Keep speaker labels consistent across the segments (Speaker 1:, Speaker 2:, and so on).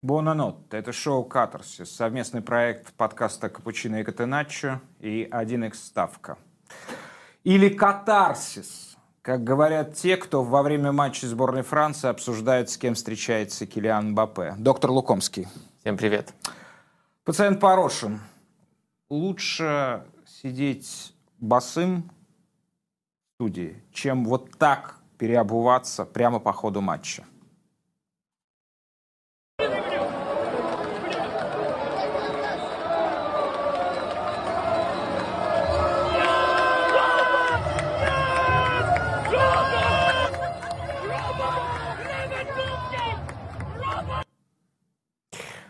Speaker 1: Бонанот. Это шоу «Катарсис», совместный проект подкаста «Капучино и Катеначо» и 1x Ставка. Или «Катарсис», как говорят те, кто во время матча сборной Франции обсуждает, с кем встречается Килиан Мбаппе. Доктор Лукомский.
Speaker 2: Всем привет.
Speaker 1: Пациент Порошин. Лучше сидеть босым в студии, чем вот так переобуваться прямо по ходу матча.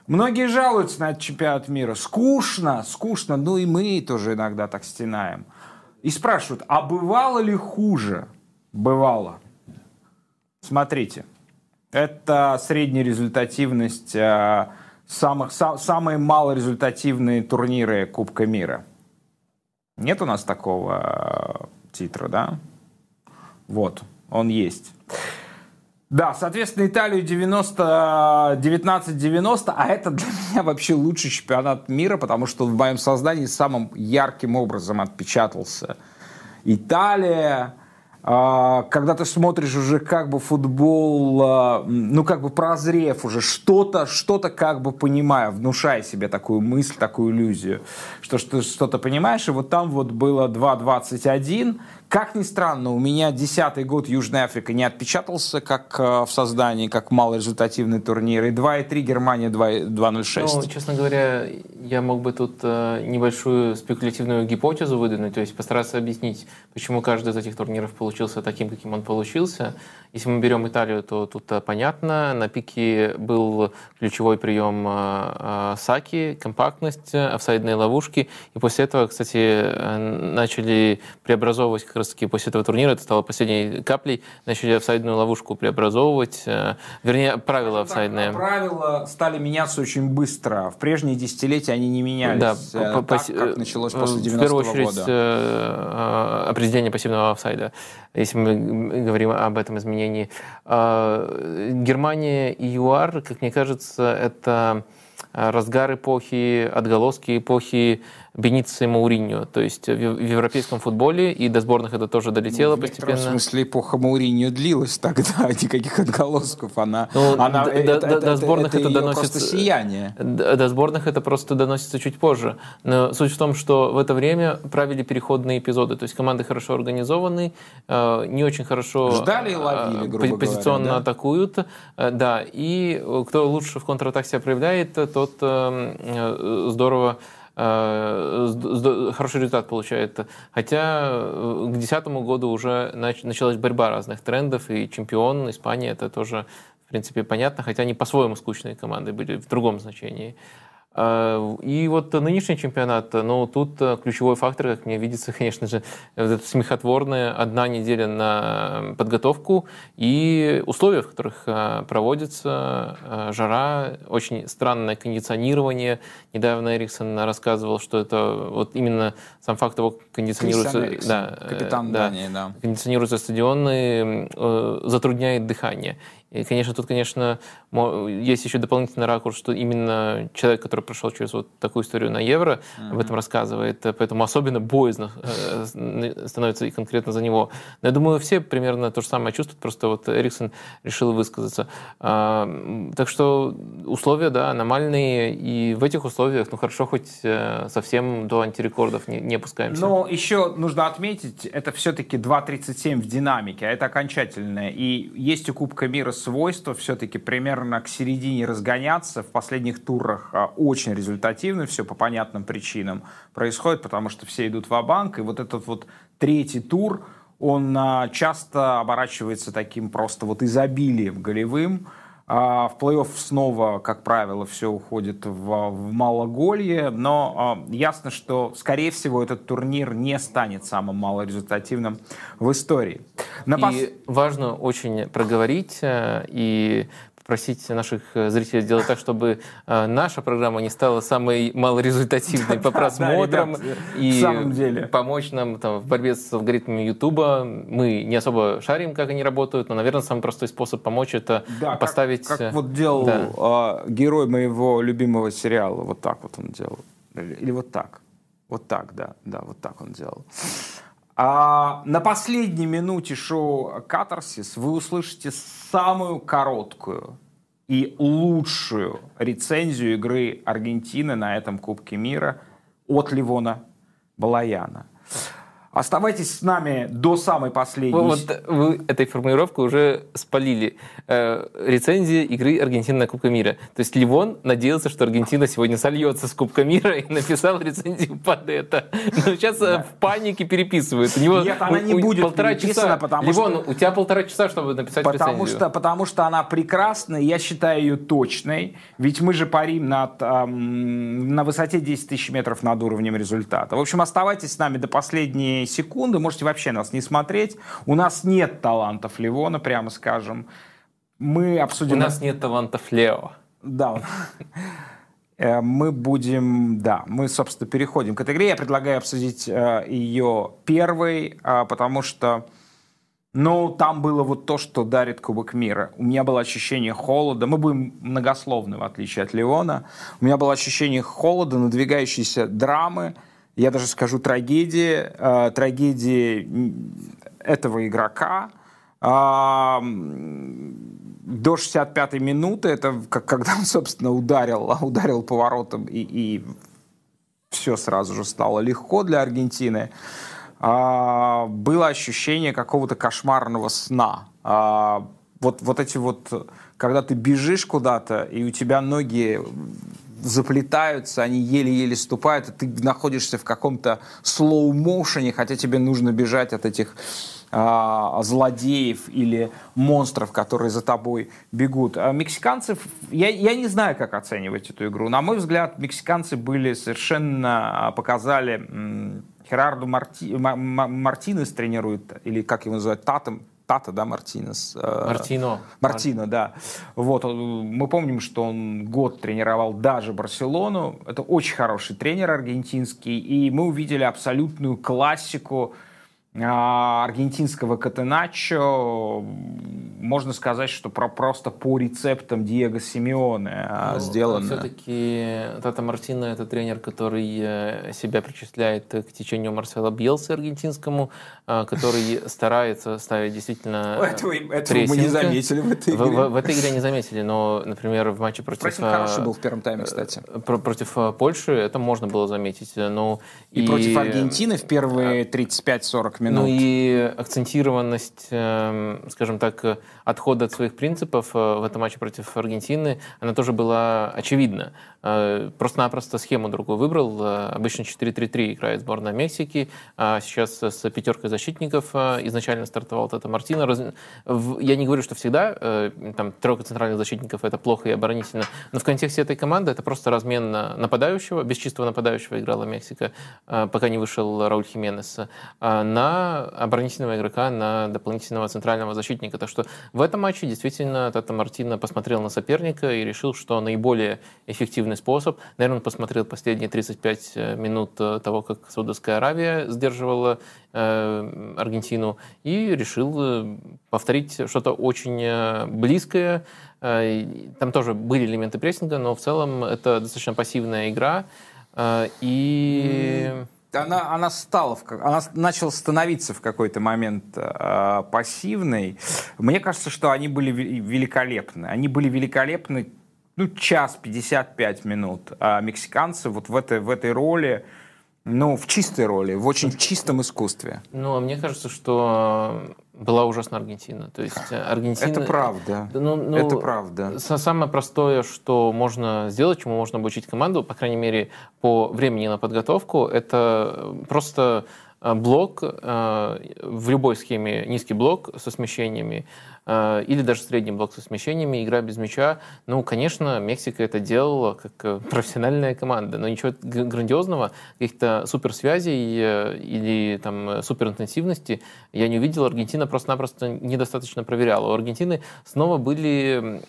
Speaker 1: Многие жалуются на этот чемпионат мира. Скучно, скучно. Ну и мы тоже иногда так стенаем. И спрашивают, а бывало ли хуже? Бывало. Смотрите. Это средняя результативность э, самых, сам, самые малорезультативные турниры Кубка мира. Нет у нас такого э, титра, да? Вот, он есть. Да, соответственно, Италию 90, 19-90, а это для меня вообще лучший чемпионат мира, потому что в моем сознании самым ярким образом отпечатался. Италия, а, когда ты смотришь уже как бы футбол, а, ну как бы прозрев уже, что-то, что-то как бы понимая, внушая себе такую мысль, такую иллюзию, что, что что-то понимаешь, и вот там вот было 2.21, как ни странно, у меня десятый год Южная Африка не отпечатался как э, в создании, как малорезультативный турнир. И 2,3 Германия 2,06.
Speaker 2: Ну, честно говоря, я мог бы тут э, небольшую спекулятивную гипотезу выдвинуть, то есть постараться объяснить, почему каждый из этих турниров получился таким, каким он получился. Если мы берем Италию, то тут э, понятно. На пике был ключевой прием Саки, компактность, офсайдные ловушки. И после этого, кстати, начали преобразовывать как раз-таки после этого турнира, это стало последней каплей, начали офсайдную ловушку преобразовывать, э, вернее, правила офсайдные.
Speaker 1: Правила стали меняться очень быстро. В прежние десятилетия они не менялись да, э, так, по, как началось после 90-го года.
Speaker 2: В первую очередь, года. Э, определение пассивного офсайда, если мы говорим об этом изменении. Германия и ЮАР, как мне кажется, это разгар эпохи, отголоски эпохи Беницио и Мауриньо. То есть в европейском футболе, и до сборных это тоже долетело ну, в постепенно. В
Speaker 1: смысле, эпоха Мауриньо длилась тогда, никаких отголосков. Она,
Speaker 2: ну, она, до, это, до, это, до сборных это, это, доносится...
Speaker 1: сияние.
Speaker 2: До, до сборных это просто доносится чуть позже. Но суть в том, что в это время правили переходные эпизоды. То есть команды хорошо организованы, э, не очень хорошо
Speaker 1: Ждали и ловили,
Speaker 2: э, грубо позиционно
Speaker 1: говоря,
Speaker 2: да? атакуют. Э, да, и кто лучше в контратаке себя проявляет, тот здорово Э, хороший результат получает. Хотя э, к 2010 году уже началась борьба разных трендов, и чемпион Испании это тоже, в принципе, понятно, хотя они по-своему скучные команды были в другом значении. А, и вот нынешний чемпионат, ну, тут э, ключевой фактор, как мне видится, конечно же, это смехотворная одна неделя на подготовку и условия, в которых э, проводится э, жара, очень странное кондиционирование. Недавно Эриксон рассказывал, что это вот именно сам факт того, кондиционируется,
Speaker 1: да, капитан да, Дании, да.
Speaker 2: кондиционируются стадионы, затрудняет дыхание. И, конечно, тут, конечно, есть еще дополнительный ракурс, что именно человек, который прошел через вот такую историю на Евро, mm-hmm. об этом рассказывает, поэтому особенно боязно э, становится и конкретно за него. Но я думаю, все примерно то же самое чувствуют, просто вот Эриксон решил высказаться. А, так что условия, да, аномальные, и в этих условиях, ну, хорошо, хоть э, совсем до антирекордов не, не опускаемся.
Speaker 1: Но еще нужно отметить, это все-таки 2.37 в динамике, а это окончательное. И есть у Кубка мира свойство все-таки примерно к середине разгоняться. В последних турах а, очень результативно все по понятным причинам происходит, потому что все идут в банк и вот этот вот третий тур, он а, часто оборачивается таким просто вот изобилием голевым, в плей-офф снова, как правило, все уходит в, в малоголье, но а, ясно, что, скорее всего, этот турнир не станет самым малорезультативным в истории.
Speaker 2: На и важно очень проговорить э, и просить наших зрителей сделать так, чтобы наша программа не стала самой малорезультативной по просмотрам и помочь нам в борьбе с алгоритмами Ютуба. Мы не особо шарим, как они работают, но, наверное, самый простой способ помочь это поставить...
Speaker 1: Как вот делал герой моего любимого сериала, вот так вот он делал. Или вот так. Вот так, да, да, вот так он делал. А на последней минуте шоу «Катарсис» вы услышите самую короткую и лучшую рецензию игры Аргентины на этом Кубке мира от Ливона Балаяна. Оставайтесь с нами до самой последней.
Speaker 2: Вот вы этой формулировкой уже спалили. Э, рецензия игры Аргентины на Кубка мира. То есть Ливон надеялся, что Аргентина сегодня сольется с Кубка мира и написал рецензию под это. Но сейчас э, да. в панике переписывают.
Speaker 1: У него Нет, она не у, будет
Speaker 2: полтора часа. Потому Ливон, что... у тебя полтора часа, чтобы написать
Speaker 1: потому
Speaker 2: рецензию.
Speaker 1: Что, потому что она прекрасная, я считаю ее точной. Ведь мы же парим над, эм, на высоте 10 тысяч метров над уровнем результата. В общем, оставайтесь с нами до последней секунды, можете вообще нас не смотреть. У нас нет талантов Ливона, прямо скажем. Мы обсудим... У
Speaker 2: нас нет талантов Лео.
Speaker 1: Да. Э, мы будем, да, мы, собственно, переходим к этой игре. Я предлагаю обсудить э, ее первой, э, потому что, ну, там было вот то, что дарит Кубок мира. У меня было ощущение холода. Мы будем многословны, в отличие от Леона. У меня было ощущение холода, надвигающейся драмы, я даже скажу трагедии, э, трагедии этого игрока. Э, до 65-й минуты, это как, когда он, собственно, ударил, ударил поворотом, и, и все сразу же стало легко для Аргентины. Э, было ощущение какого-то кошмарного сна. Э, вот, вот эти вот, когда ты бежишь куда-то, и у тебя ноги заплетаются, они еле-еле ступают, и ты находишься в каком-то слоу-моушене, хотя тебе нужно бежать от этих а, злодеев или монстров, которые за тобой бегут. А мексиканцев, я, я не знаю, как оценивать эту игру. На мой взгляд, мексиканцы были совершенно, а, показали, Херарду Марти, Мартинес тренирует, или как его называют, Татом, Тата, да, Мартинес.
Speaker 2: Э, Мартино.
Speaker 1: Мартино, да. Вот, мы помним, что он год тренировал даже Барселону. Это очень хороший тренер аргентинский. И мы увидели абсолютную классику аргентинского катеначо, можно сказать, что про, просто по рецептам Диего Симеоне а, ну, сделано.
Speaker 2: Все-таки Тата Мартино – это тренер, который э, себя причисляет к течению Марсела Бьелса аргентинскому, а, который старается ставить действительно
Speaker 1: Этого, этого мы не заметили в этой игре.
Speaker 2: В, в, в этой игре не заметили, но, например, в матче против... Прессинг
Speaker 1: хороший был в первом тайме, кстати.
Speaker 2: Против Польши это можно было заметить. Но
Speaker 1: и, и против Аргентины в первые 35-40 минут
Speaker 2: ну и акцентированность, эм, скажем так, отхода от своих принципов э, в этом матче против Аргентины, она тоже была очевидна. Э, просто-напросто схему другую выбрал. Э, обычно 4-3-3 играет сборная Мексики. А сейчас с пятеркой защитников изначально стартовал Тата Мартино. Я не говорю, что всегда там тройка центральных защитников это плохо и оборонительно, но в контексте этой команды это просто размен нападающего, без чистого нападающего играла Мексика, пока не вышел Рауль Хименес, на оборонительного игрока, на дополнительного центрального защитника. Так что этом матче действительно Тата Мартино посмотрел на соперника и решил, что наиболее эффективный способ, наверное, он посмотрел последние 35 э, минут э, того, как Саудовская Аравия сдерживала э, Аргентину, и решил э, повторить что-то очень близкое. Там тоже были элементы прессинга, но в целом это достаточно пассивная игра. И...
Speaker 1: Она, она стала, она начала становиться в какой-то момент э, пассивной. Мне кажется, что они были великолепны. Они были великолепны ну, час 55 минут. А мексиканцы вот в этой, в этой роли, ну, в чистой роли, в очень чистом искусстве.
Speaker 2: Ну, а мне кажется, что была ужасна Аргентина. То есть э, Аргентина...
Speaker 1: Это правда. Ну, ну, это правда.
Speaker 2: Самое простое, что можно сделать, чему можно обучить команду, по крайней мере, по времени на подготовку, это просто э, блок э, в любой схеме, низкий блок со смещениями, э, или даже средний блок со смещениями, игра без мяча. Ну, конечно, Мексика это делала как э, профессиональная команда, но ничего грандиозного, каких-то суперсвязей или там суперинтенсивности я не увидел. Аргентина просто-напросто недостаточно проверяла. У Аргентины снова были,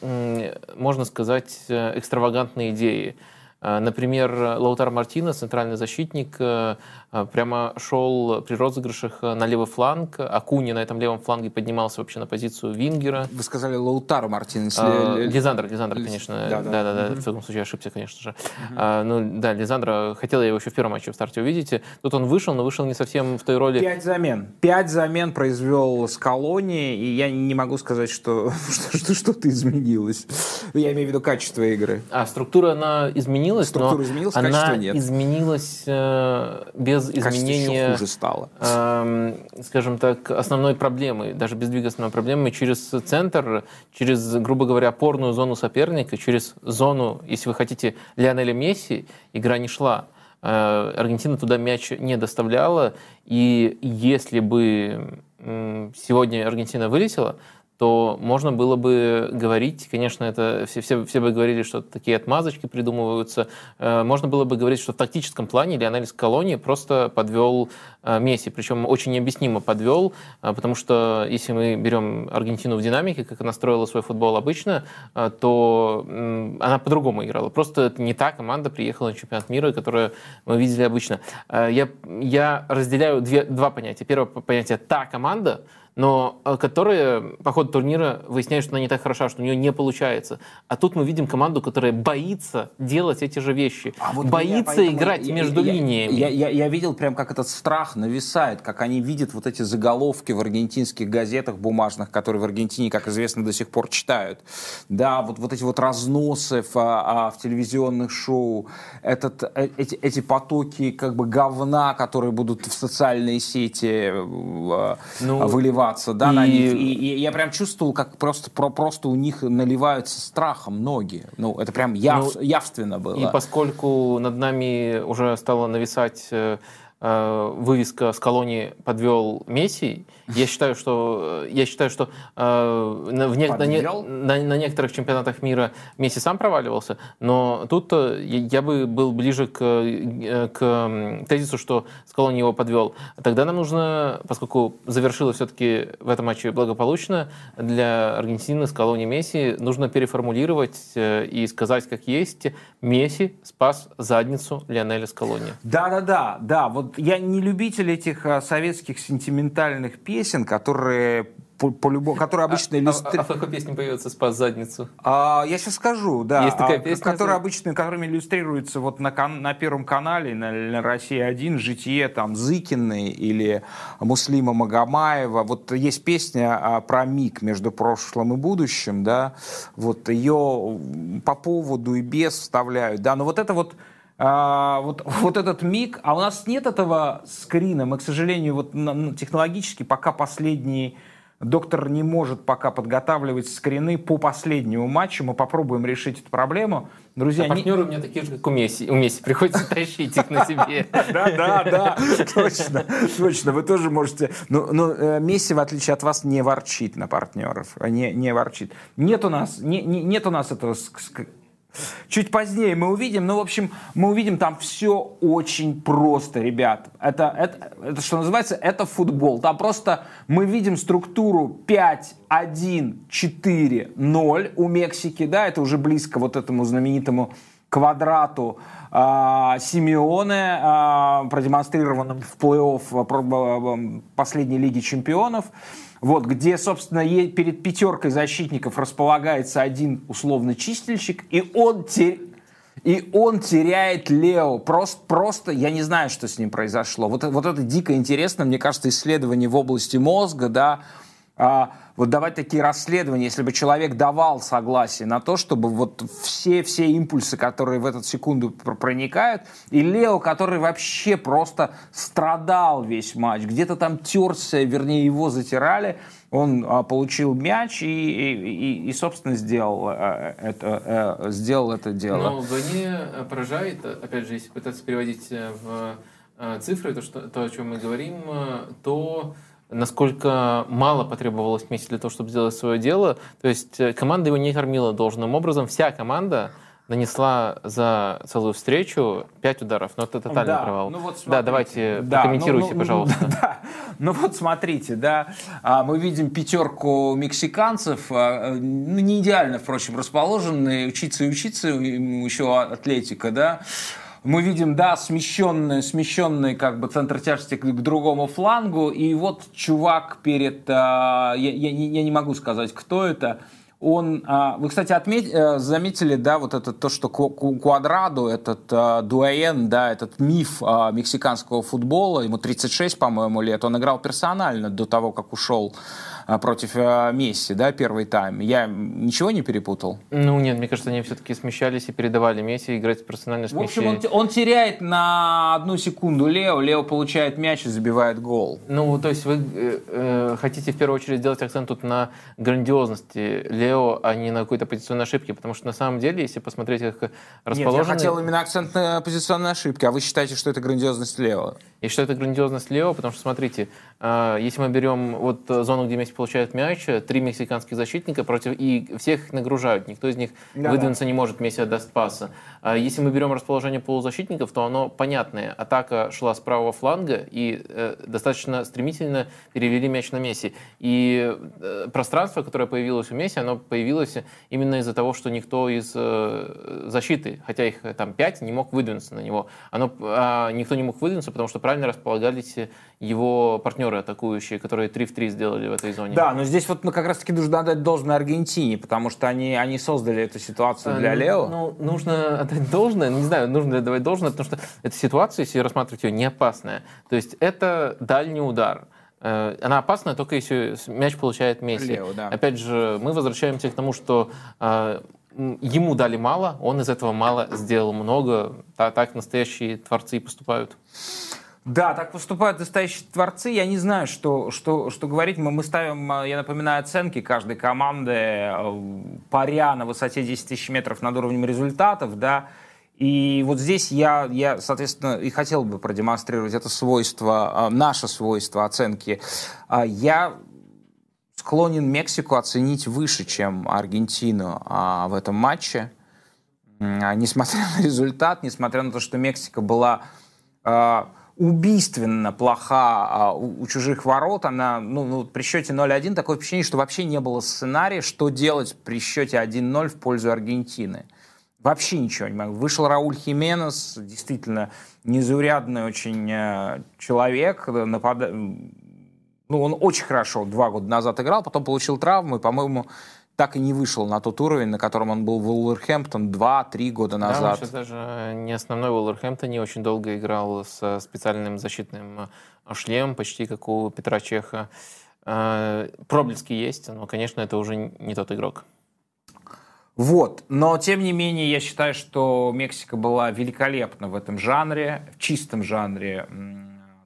Speaker 2: можно сказать, экстравагантные идеи. Э, например, Лаутар Мартина, центральный защитник, э, э, прямо шел при розыгрышах на левый фланг. Акуни на этом левом фланге поднимался вообще на позицию Вингера.
Speaker 1: Вы сказали Лаутар Мартин.
Speaker 2: А, Лизандр, Лизандр, конечно. Да, да, да, да, в таком случае ошибся, конечно же. Угу. ну, да, Лизандра, хотел я его еще в первом матче в старте увидеть. Тут он вышел, но вышел не совсем в той роли.
Speaker 1: Пять замен. Пять замен произвел с колонии, и я не могу сказать, что что-то изменилось. Я имею в виду качество игры.
Speaker 2: А, структура, она изменилась
Speaker 1: Структура изменилась,
Speaker 2: она
Speaker 1: нет.
Speaker 2: изменилась э, без изменения,
Speaker 1: еще хуже стало.
Speaker 2: Э, скажем так, основной проблемы, даже без двигательной проблемы, через центр, через, грубо говоря, опорную зону соперника, через зону, если вы хотите, Лионеля Месси, игра не шла. Э, Аргентина туда мяч не доставляла, и если бы сегодня Аргентина вылетела, то можно было бы говорить, конечно, это все, все, все бы говорили, что такие отмазочки придумываются, э, можно было бы говорить, что в тактическом плане Лионель Скалони просто подвел э, Месси, причем очень необъяснимо подвел, э, потому что если мы берем Аргентину в динамике, как она строила свой футбол обычно, то она по-другому играла. Просто это не та команда приехала на чемпионат мира, которую мы видели обычно. Я, я разделяю две, два понятия. Первое понятие – та команда, но э, которые по ходу турнира выясняют, что она не так хороша, что у нее не получается. А тут мы видим команду, которая боится делать эти же вещи, а вот боится поэтому, играть я, между
Speaker 1: я,
Speaker 2: линиями.
Speaker 1: Я, я, я видел прям, как этот страх нависает, как они видят вот эти заголовки в аргентинских газетах бумажных, которые в Аргентине, как известно, до сих пор читают. Да, вот, вот эти вот разносы в, а, а в телевизионных шоу, этот, э, эти, эти потоки как бы говна, которые будут в социальные сети э, ну, выливать ссылаться, да, и... на них. И, и я прям чувствовал, как просто, про, просто у них наливаются страхом ноги. Ну, это прям яв, ну, явственно было.
Speaker 2: И поскольку над нами уже стало нависать э, Э, вывеска с колонии подвел Месси. Я считаю, что я считаю, что э, на, в не, на, не, на, на некоторых чемпионатах мира Месси сам проваливался, но тут э, я бы был ближе к, к тезису, что с колонии его подвел. Тогда нам нужно, поскольку завершилось все-таки в этом матче благополучно для Аргентины с колонии Месси, нужно переформулировать и сказать, как есть, Месси спас задницу Лионеля Скалони.
Speaker 1: Да-да-да, да. Вот я не любитель этих а, советских сентиментальных песен, которые по, по любому, которые обычно
Speaker 2: а, иллюстрируют... А, а в какой песне поется «Спас задницу»?
Speaker 1: А, я сейчас скажу, да.
Speaker 2: Есть такая а, песня?
Speaker 1: Которая обычно, которыми иллюстрируется вот на, на Первом канале, на, на «Россия-1», «Житие», там, Зыкины или Муслима Магомаева. Вот есть песня а, про миг между прошлым и будущим, да, вот ее по поводу и без вставляют, да, но вот это вот а, вот, вот этот миг, а у нас нет этого скрина, мы, к сожалению, вот на, технологически пока последний доктор не может пока подготавливать скрины по последнему матчу, мы попробуем решить эту проблему.
Speaker 2: Друзья, а не... партнеры у меня такие же, как у Месси. У Месси приходится тащить их на себе.
Speaker 1: Да, да, да, точно, точно. Вы тоже можете... Но, э, Месси, в отличие от вас, не ворчит на партнеров. Не, не ворчит. Нет у нас, не, не, нет у нас этого Чуть позднее мы увидим, ну, в общем, мы увидим там все очень просто, ребят. Это, это, это что называется, это футбол. Там просто мы видим структуру 5, 1, 4, 0 у Мексики, да, это уже близко вот этому знаменитому квадрату э, Симеоне, э, продемонстрированным в плей-офф последней Лиги Чемпионов вот, где, собственно, перед пятеркой защитников располагается один условно чистильщик, и он, те... и он теряет Лео. Просто, просто, я не знаю, что с ним произошло. Вот, вот это дико интересно, мне кажется, исследование в области мозга, да, а, вот давать такие расследования, если бы человек давал согласие на то, чтобы вот все, все импульсы, которые в эту секунду проникают, и Лео, который вообще просто страдал весь матч, где-то там терся, вернее, его затирали, он а, получил мяч и, и, и, и собственно, сделал, а, это, а, сделал это дело.
Speaker 2: Но вдвойне поражает, опять же, если пытаться переводить в цифры, то, что, то о чем мы говорим, то насколько мало потребовалось Месси для того, чтобы сделать свое дело. То есть э, команда его не кормила должным образом. Вся команда нанесла за целую встречу 5 ударов, но это тотальный да, провал. Ну вот да, давайте да, прокомментируйте, ну, ну, пожалуйста.
Speaker 1: Да, ну вот смотрите, да, а, мы видим пятерку мексиканцев, а, ну, не идеально, впрочем, расположенные, учиться и учиться, еще атлетика, да, мы видим, да, смещенный, смещенный как бы центр тяжести к, к другому флангу, и вот чувак перед, а, я, я, я не могу сказать, кто это, он, а, вы, кстати, отметь, э, заметили, да, вот это то, что Куадраду, этот а, дуаен, да, этот миф а, мексиканского футбола, ему 36, по-моему, лет, он играл персонально до того, как ушел против а, Месси, да, первый тайм. Я ничего не перепутал?
Speaker 2: Ну нет, мне кажется, они все-таки смещались и передавали Месси играть персонально с
Speaker 1: В общем, он, он теряет на одну секунду Лео, Лео получает мяч и забивает гол.
Speaker 2: Ну, то есть вы э, э, хотите в первую очередь сделать акцент тут на грандиозности Лео, а не на какой-то позиционной ошибке, потому что на самом деле, если посмотреть, как расположены... Нет,
Speaker 1: я хотел именно акцент на позиционной ошибке, а вы считаете, что это грандиозность Лео?
Speaker 2: Я считаю, это грандиозность Лео, потому что, смотрите, э, если мы берем вот зону, где Месси получают мяч, три мексиканских защитника против и всех их нагружают. Никто из них да, выдвинуться да. не может, Месси отдаст паса. А если мы берем расположение полузащитников, то оно понятное. Атака шла с правого фланга и э, достаточно стремительно перевели мяч на Месси. И э, пространство, которое появилось у Месси, оно появилось именно из-за того, что никто из э, защиты, хотя их э, там пять, не мог выдвинуться на него. Оно, а никто не мог выдвинуться, потому что правильно располагались его партнеры атакующие, которые 3 в 3 сделали в этой зоне.
Speaker 1: Да, но здесь вот ну, как раз-таки нужно отдать должное Аргентине, потому что они, они создали эту ситуацию для а, Лео.
Speaker 2: Ну, нужно отдать должное, не знаю, нужно ли отдавать должное, потому что эта ситуация, если рассматривать ее, не опасная. То есть это дальний удар. Э, она опасная только если мяч получает Месси. Лео, да. Опять же, мы возвращаемся к тому, что э, ему дали мало, он из этого мало сделал много. Так настоящие творцы и поступают.
Speaker 1: Да, так поступают настоящие творцы. Я не знаю, что, что, что говорить. Мы, мы ставим, э, я напоминаю, оценки каждой команды, э, паря на высоте 10 тысяч метров над уровнем результатов, да. И вот здесь я, я, соответственно, и хотел бы продемонстрировать это свойство, э, наше свойство оценки. Я склонен Мексику оценить выше, чем Аргентину в этом матче. Несмотря на результат, несмотря на то, что Мексика была убийственно плоха а, у, у чужих ворот. Она, ну, ну, при счете 0-1 такое впечатление, что вообще не было сценария, что делать при счете 1-0 в пользу Аргентины. Вообще ничего не могу. Вышел Рауль Хименес, действительно незаурядный очень э, человек. Напад... Ну, он очень хорошо два года назад играл, потом получил травму, и, по-моему, так и не вышел на тот уровень, на котором он был в Уолверхэмптон 2-3 года назад. Да, он
Speaker 2: сейчас даже не основной Уолверхэмптон, не очень долго играл с специальным защитным э, шлемом, почти как у Петра Чеха. Э, проблески есть, но, конечно, это уже не тот игрок.
Speaker 1: Вот, но тем не менее я считаю, что Мексика была великолепна в этом жанре, в чистом жанре,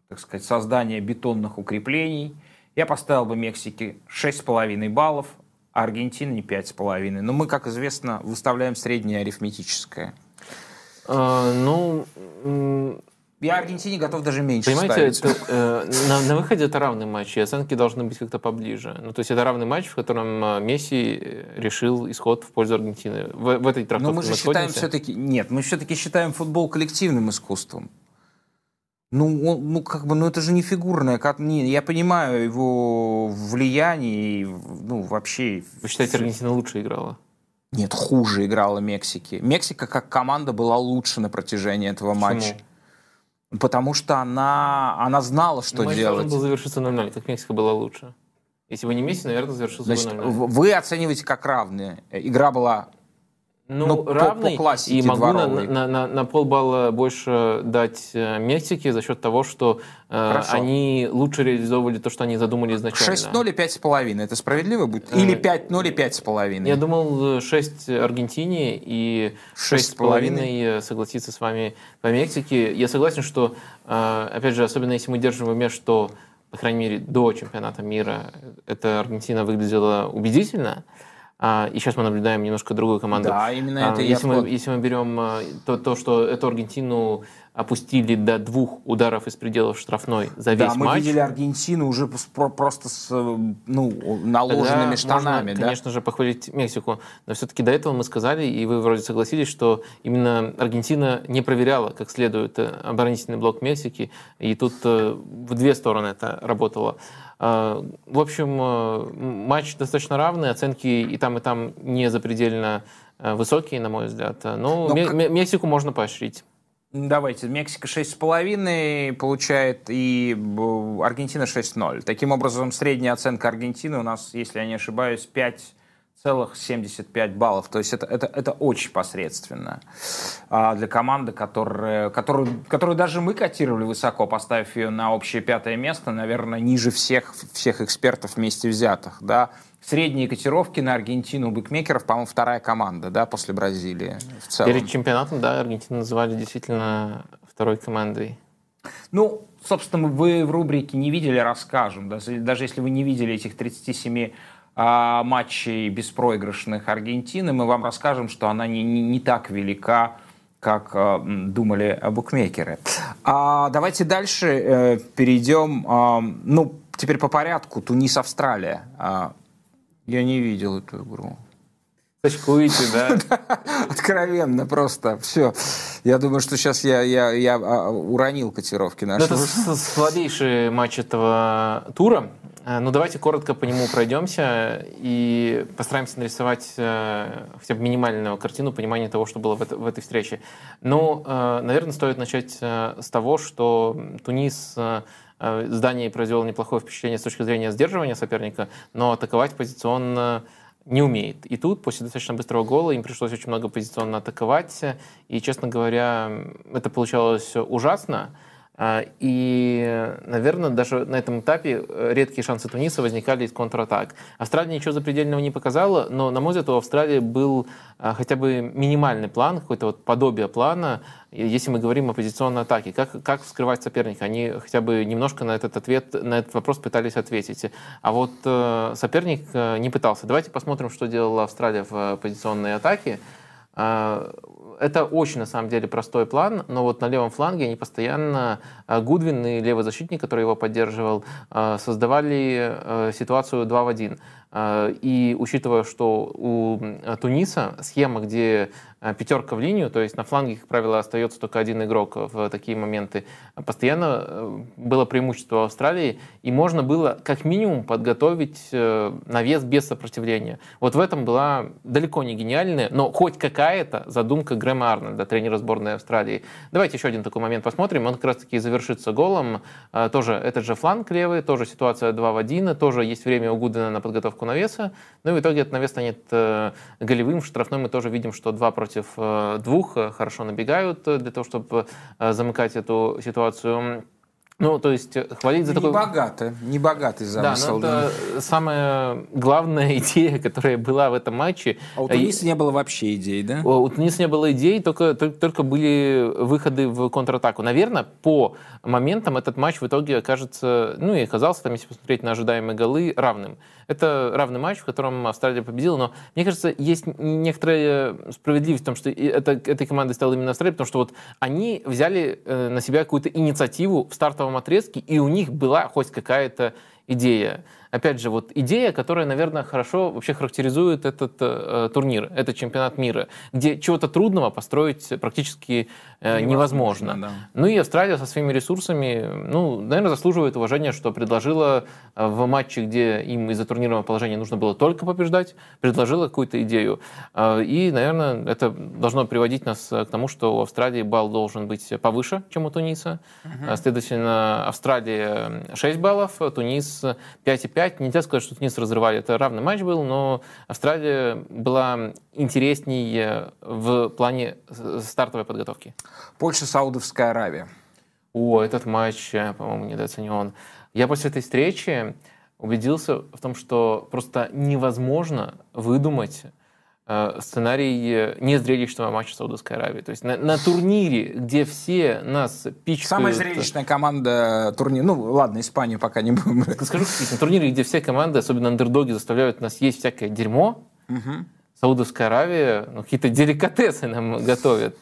Speaker 1: так сказать, создания бетонных укреплений. Я поставил бы Мексике 6,5 баллов, а Аргентина не 5,5. Но мы, как известно, выставляем среднее арифметическое.
Speaker 2: А, ну,
Speaker 1: я Аргентине готов даже меньше
Speaker 2: Понимаете, ставить. Это, э, на, на выходе это равный матч, и оценки должны быть как-то поближе. Ну, то есть это равный матч, в котором э, Месси решил исход в пользу Аргентины. В, в этой трактовке
Speaker 1: Но мы же считаем все-таки... Нет, мы все-таки считаем футбол коллективным искусством. Ну, он, ну, как бы, ну, это же не фигурное. Как, не, я понимаю его влияние, ну, вообще...
Speaker 2: Вы считаете, Аргентина лучше играла?
Speaker 1: Нет, хуже играла Мексики. Мексика как команда была лучше на протяжении этого Почему? матча. Потому что она, она знала, что Матч делать.
Speaker 2: Матч должен был завершиться 0-0, так Мексика была лучше. Если бы не Месси, наверное, завершился Значит, бы 0-0.
Speaker 1: Вы оцениваете как равные. Игра была
Speaker 2: ну, ну равный, по, по и могу на, на, на, на полбалла больше дать э, Мексике за счет того, что э, они лучше реализовывали то, что они задумали изначально.
Speaker 1: 6-0 и 5,5. Это справедливо будет? Или 5-0 и 5,5?
Speaker 2: Я думал 6 Аргентине и 6,5 согласиться с вами по Мексике. Я согласен, что, э, опять же, особенно если мы держим в уме, что, по крайней мере, до чемпионата мира эта Аргентина выглядела убедительно, а, и сейчас мы наблюдаем немножко другую команду.
Speaker 1: Да, именно а, это
Speaker 2: если я мы, Если мы берем а, то, то, что эту Аргентину опустили до двух ударов из пределов штрафной за
Speaker 1: Да,
Speaker 2: весь
Speaker 1: мы
Speaker 2: матч.
Speaker 1: видели Аргентину уже просто с ну, наложенными
Speaker 2: Тогда
Speaker 1: штанами.
Speaker 2: можно,
Speaker 1: да?
Speaker 2: конечно же, похвалить Мексику. Но все-таки до этого мы сказали, и вы вроде согласились, что именно Аргентина не проверяла как следует э, оборонительный блок Мексики, и тут э, в две стороны это работало. Э, В общем, матч достаточно равный, оценки и там, и там не запредельно высокие, на мой взгляд. Но,
Speaker 1: Но
Speaker 2: Ме- Мексику можно поощрить.
Speaker 1: Давайте, Мексика 6,5 получает и Аргентина 6,0. Таким образом, средняя оценка Аргентины у нас, если я не ошибаюсь, 5,75 баллов. То есть это, это, это очень посредственно а, для команды, которая, которую, которую даже мы котировали высоко, поставив ее на общее пятое место, наверное, ниже всех, всех экспертов вместе взятых. Да? Средние котировки на Аргентину у букмекеров, по-моему, вторая команда да, после Бразилии в целом.
Speaker 2: Перед чемпионатом, да, Аргентину называли действительно второй командой.
Speaker 1: Ну, собственно, вы в рубрике «Не видели» расскажем. Даже, даже если вы не видели этих 37 а, матчей беспроигрышных Аргентины, мы вам расскажем, что она не, не, не так велика, как а, думали букмекеры. А, давайте дальше э, перейдем. а, ну, теперь по порядку. Тунис-Австралия. А, я не видел эту игру.
Speaker 2: Точкуете, да?
Speaker 1: Откровенно просто. Все. Я думаю, что сейчас я, я, я а, уронил котировки
Speaker 2: Ну,
Speaker 1: наши.
Speaker 2: это слабейший матч этого тура. Э, Ну, давайте коротко по нему пройдемся и постараемся нарисовать э, хотя бы минимальную картину понимания того, что было в, это- в этой встрече. Ну, э, наверное, стоит начать э, с того, что Тунис э, э, с Данией произвел неплохое впечатление с точки зрения сдерживания соперника, но атаковать позиционно не умеет. И тут, после достаточно быстрого гола, им пришлось очень много позиционно атаковать. И, честно говоря, это получалось ужасно. А, И, наверное, даже на этом этапе э, редкие шансы Туниса возникали из контратак. Австралия ничего запредельного не показала, но, на мой взгляд, у Австралии был а, хотя бы минимальный план, какое-то вот подобие плана, и если мы говорим о позиционной атаке. Как, как вскрывать соперника? Они хотя бы немножко на этот, ответ, на этот вопрос пытались ответить. А вот э, соперник э, не пытался. Давайте посмотрим, что делала Австралия в э, позиционной атаке. Это очень, на самом деле, простой план, но вот на левом фланге они постоянно, а, Гудвин и левый защитник, который его поддерживал, а, создавали э, ситуацию 2 в 1. А, И учитывая, что у м, Туниса схема, где а, пятерка в линию, то есть на фланге, как правило, остается только один игрок в такие моменты, постоянно э, было преимущество Австралии, и можно было как минимум подготовить э, навес без сопротивления. Вот в этом была далеко не гениальная, но хоть какая-то задумка Грэма Арнольда, тренера сборной Австралии. Давайте еще один такой момент посмотрим. Он как раз-таки завершится голом. Тоже этот же фланг левый, тоже ситуация 2 в 1, тоже есть время у Гудена на подготовку навеса. Ну и в итоге этот навес станет э, голевым. В штрафной мы тоже видим, что 2 против э, двух э, хорошо набегают для того, чтобы замыкать эту ситуацию. Ну, то есть хвалить за
Speaker 1: Не
Speaker 2: такой...
Speaker 1: богато, не богатый
Speaker 2: Да,
Speaker 1: замысел.
Speaker 2: но
Speaker 1: да.
Speaker 2: это самая главная идея, которая была в этом матче.
Speaker 1: А у Туниса не было вообще идей, да?
Speaker 2: У Туниса не было идей, только, только, только были выходы в контратаку. Наверное, по моментам этот матч в итоге окажется, ну и оказался, там, если посмотреть на ожидаемые голы, равным. Это равный матч, в котором Австралия победила, но мне кажется, есть некоторая справедливость в том, что это, этой командой стала именно Австралия, потому что вот они взяли э, на себя какую-то инициативу в стартовом отрезке, и у них была хоть какая-то идея. Опять же, вот идея, которая, наверное, хорошо вообще характеризует этот э, турнир, этот чемпионат мира, где чего-то трудного построить практически э, невозможно.
Speaker 1: Невозможно, да.
Speaker 2: Ну и Австралия со своими ресурсами, ну, наверное, заслуживает уважения, что предложила э, в матче, где им из-за турнирного положения нужно было только побеждать, предложила какую-то идею. Э, И, наверное, это должно приводить нас э, к тому, что у Австралии балл должен быть повыше, чем у Туниса. Э, Следовательно, Австралия 6 баллов, Тунис 5,5. Нельзя сказать, что Тунис разрывали. Это равный матч был, но Австралия была интереснее в плане э, стартовой подготовки.
Speaker 1: Польша, Саудовская Аравия.
Speaker 2: О, этот матч, э, по-моему, недооценен. Я после этой встречи убедился в том, что просто невозможно выдумать э, сценарий э, незрелищного матча Саудовской Аравии. То есть на, на турнире, где все нас пичкают...
Speaker 1: Самая зрелищная команда турнира. Ну, ладно, Испанию пока не будем.
Speaker 2: Скажу, на турнире, где все команды, особенно андердоги, заставляют нас есть всякое дерьмо, Саудовская Аравия, ну, какие-то деликатесы нам готовят.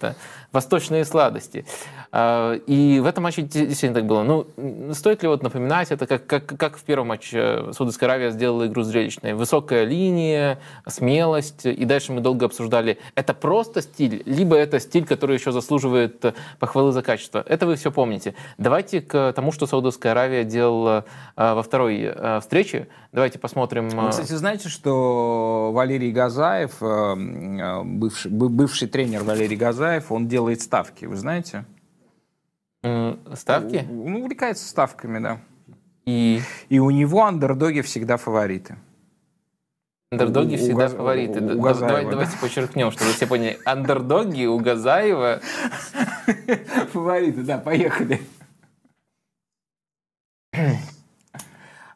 Speaker 2: Восточные сладости. А, и в этом матче действительно так было. Ну, стоит ли вот напоминать это, как, как, как в первом матче Саудовская Аравия сделала игру зрелищной? Высокая линия, смелость, и дальше мы долго обсуждали, это просто стиль, либо это стиль, который еще заслуживает похвалы за качество. Это вы все помните. Давайте к тому, что Саудовская Аравия делала а, во второй встрече. Давайте посмотрим.
Speaker 1: Вы, кстати, знаете, что Валерий Газаев, бывший, бывший тренер Валерий Газаев, он делает ставки, вы знаете?
Speaker 2: Ставки?
Speaker 1: Ну, увлекается ставками, да.
Speaker 2: И...
Speaker 1: И у него андердоги всегда фавориты.
Speaker 2: Андердоги всегда у, фавориты. У, у Газаева, Давай, да. Давайте подчеркнем, чтобы все поняли. Андердоги у Газаева...
Speaker 1: Фавориты, да, поехали.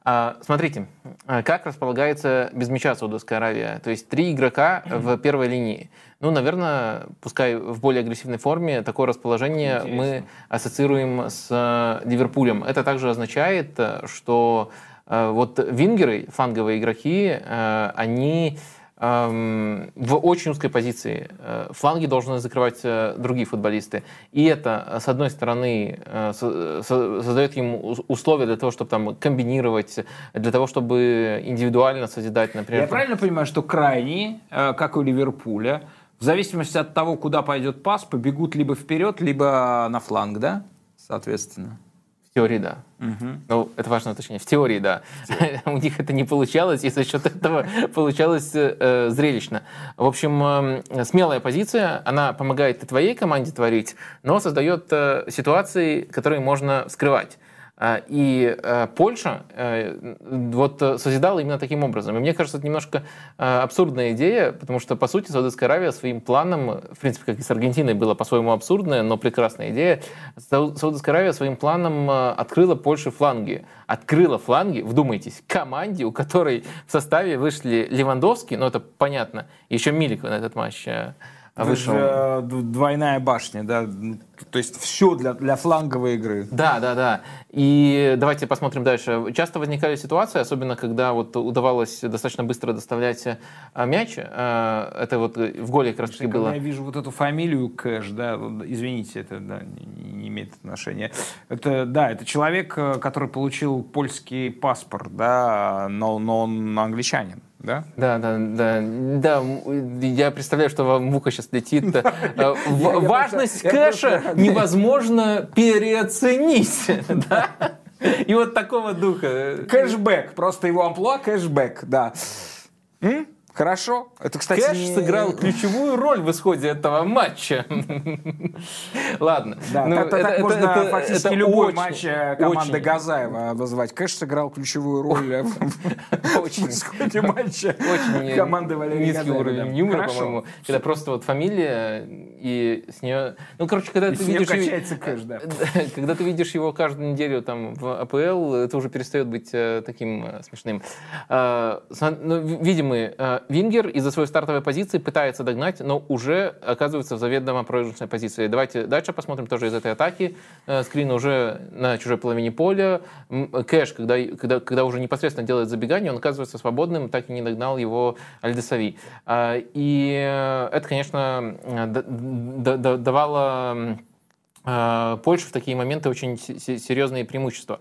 Speaker 2: А, смотрите, как располагается без мяча Саудовская Аравия. То есть три игрока в первой линии. Ну, наверное, пускай в более агрессивной форме, такое расположение Интересно. мы ассоциируем с э, Ливерпулем. Это также означает, что э, вот вингеры, фланговые игроки, э, они в очень узкой позиции. Фланги должны закрывать другие футболисты. И это, с одной стороны, создает им условия для того, чтобы там комбинировать, для того, чтобы индивидуально созидать, например.
Speaker 1: Я правильно понимаю, что крайние, как у Ливерпуля, в зависимости от того, куда пойдет пас, побегут либо вперед, либо на фланг, да? Соответственно.
Speaker 2: В теории, да. Угу. Ну, это важное уточнение. В теории, да. У них это не получалось, и за счет этого получалось э, зрелищно. В общем, э, смелая позиция, она помогает и твоей команде творить, но создает э, ситуации, которые можно скрывать. А, и э, Польша э, вот созидала именно таким образом. И мне кажется, это немножко э, абсурдная идея, потому что, по сути, Саудовская Аравия своим планом, в принципе, как и с Аргентиной, была по-своему абсурдная, но прекрасная идея. Саудовская Аравия своим планом открыла Польше фланги. Открыла фланги, вдумайтесь, команде, у которой в составе вышли Левандовский, ну это понятно, еще Милик на этот матч
Speaker 1: вышел. Это двойная башня, да, то есть все для, для фланговой игры.
Speaker 2: Да, да, да. И давайте посмотрим дальше. Часто возникали ситуации, особенно когда вот удавалось достаточно быстро доставлять а, мяч. А, это вот в голе как раз таки было.
Speaker 1: я вижу вот эту фамилию Кэш, да, извините, это да, не, имеет отношения. Это, да, это человек, э, который получил польский паспорт, да, но, но он англичанин да?
Speaker 2: Да, да, да, да. Я представляю, что вам муха сейчас летит. Э, важность кэша невозможно переоценить. И вот такого духа.
Speaker 1: Кэшбэк, просто его амплуа кэшбэк, да. Хорошо. Это, кстати,
Speaker 2: Кэш не... сыграл ключевую роль в исходе этого матча. Ладно.
Speaker 1: Да, ну, так, это, так это, можно это, фактически это любой очень, матч э, команды очень... Газаева назвать. Кэш сыграл ключевую роль э, в исходе матча команды Валерия
Speaker 2: Низкий уровень юмора, по-моему. Когда просто вот фамилия и с нее... Ну, короче, когда ты видишь...
Speaker 1: качается кэш, да.
Speaker 2: Когда ты видишь его каждую неделю там в АПЛ, это уже перестает быть э, таким смешным. А, ну, видимо, Вингер из-за своей стартовой позиции пытается догнать, но уже оказывается в заведомо проигрышной позиции. Давайте дальше посмотрим тоже из этой атаки. Э, скрин уже на чужой половине поля. Кэш, когда, когда, когда уже непосредственно делает забегание, он оказывается свободным, так и не догнал его Альдесави. А, и э, это, конечно, давало э, Польше в такие моменты очень серьезные преимущества.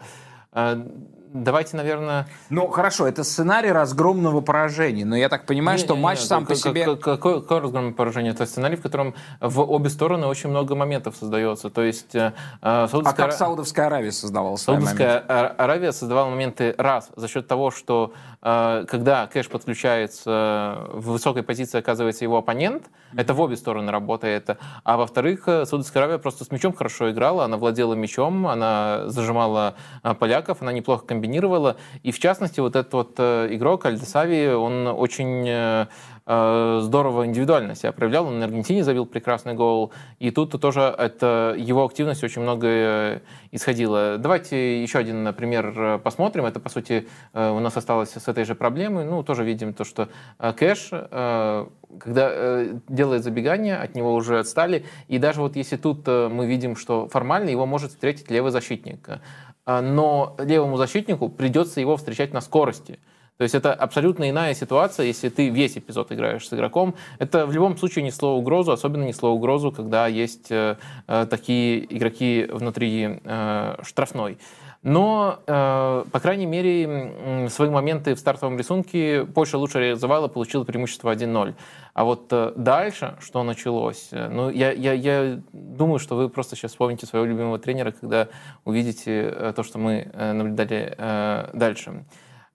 Speaker 2: Давайте, наверное...
Speaker 1: Ну, хорошо, это сценарий разгромного поражения, но я так понимаю, не, что не, матч не, сам по себе...
Speaker 2: Какое, какое разгромное поражение? Это сценарий, в котором в обе стороны очень много моментов создается. То есть... Э,
Speaker 1: а как Саудовская Аравия создавала
Speaker 2: Саудовская Аравия создавала моменты раз за счет того, что э, когда кэш подключается, в высокой позиции оказывается его оппонент, это в обе стороны работает. А во-вторых, Саудовская Аравия просто с мячом хорошо играла, она владела мячом, она зажимала э, поляков, она неплохо комбинировала. И в частности, вот этот вот э, игрок Альдесави, он очень э, э, здорово индивидуально себя проявлял. Он на Аргентине забил прекрасный гол. И тут тоже это, его активность очень много исходила. Давайте еще один пример посмотрим. Это, по сути, у нас осталось с этой же проблемой. Ну, тоже видим то, что кэш, когда делает забегание, от него уже отстали. И даже вот если тут мы видим, что формально его может встретить левый защитник. Но левому защитнику придется его встречать на скорости. То есть это абсолютно иная ситуация, если ты весь эпизод играешь с игроком. Это в любом случае несло угрозу, особенно несло угрозу, когда есть э, э, такие игроки внутри э, штрафной. Но, э, по крайней мере, свои моменты в стартовом рисунке Польша лучше реализовала, получила преимущество 1-0. А вот э, дальше, что началось, э, ну, я, я, я думаю, что вы просто сейчас вспомните своего любимого тренера, когда увидите э, то, что мы э, наблюдали э, дальше.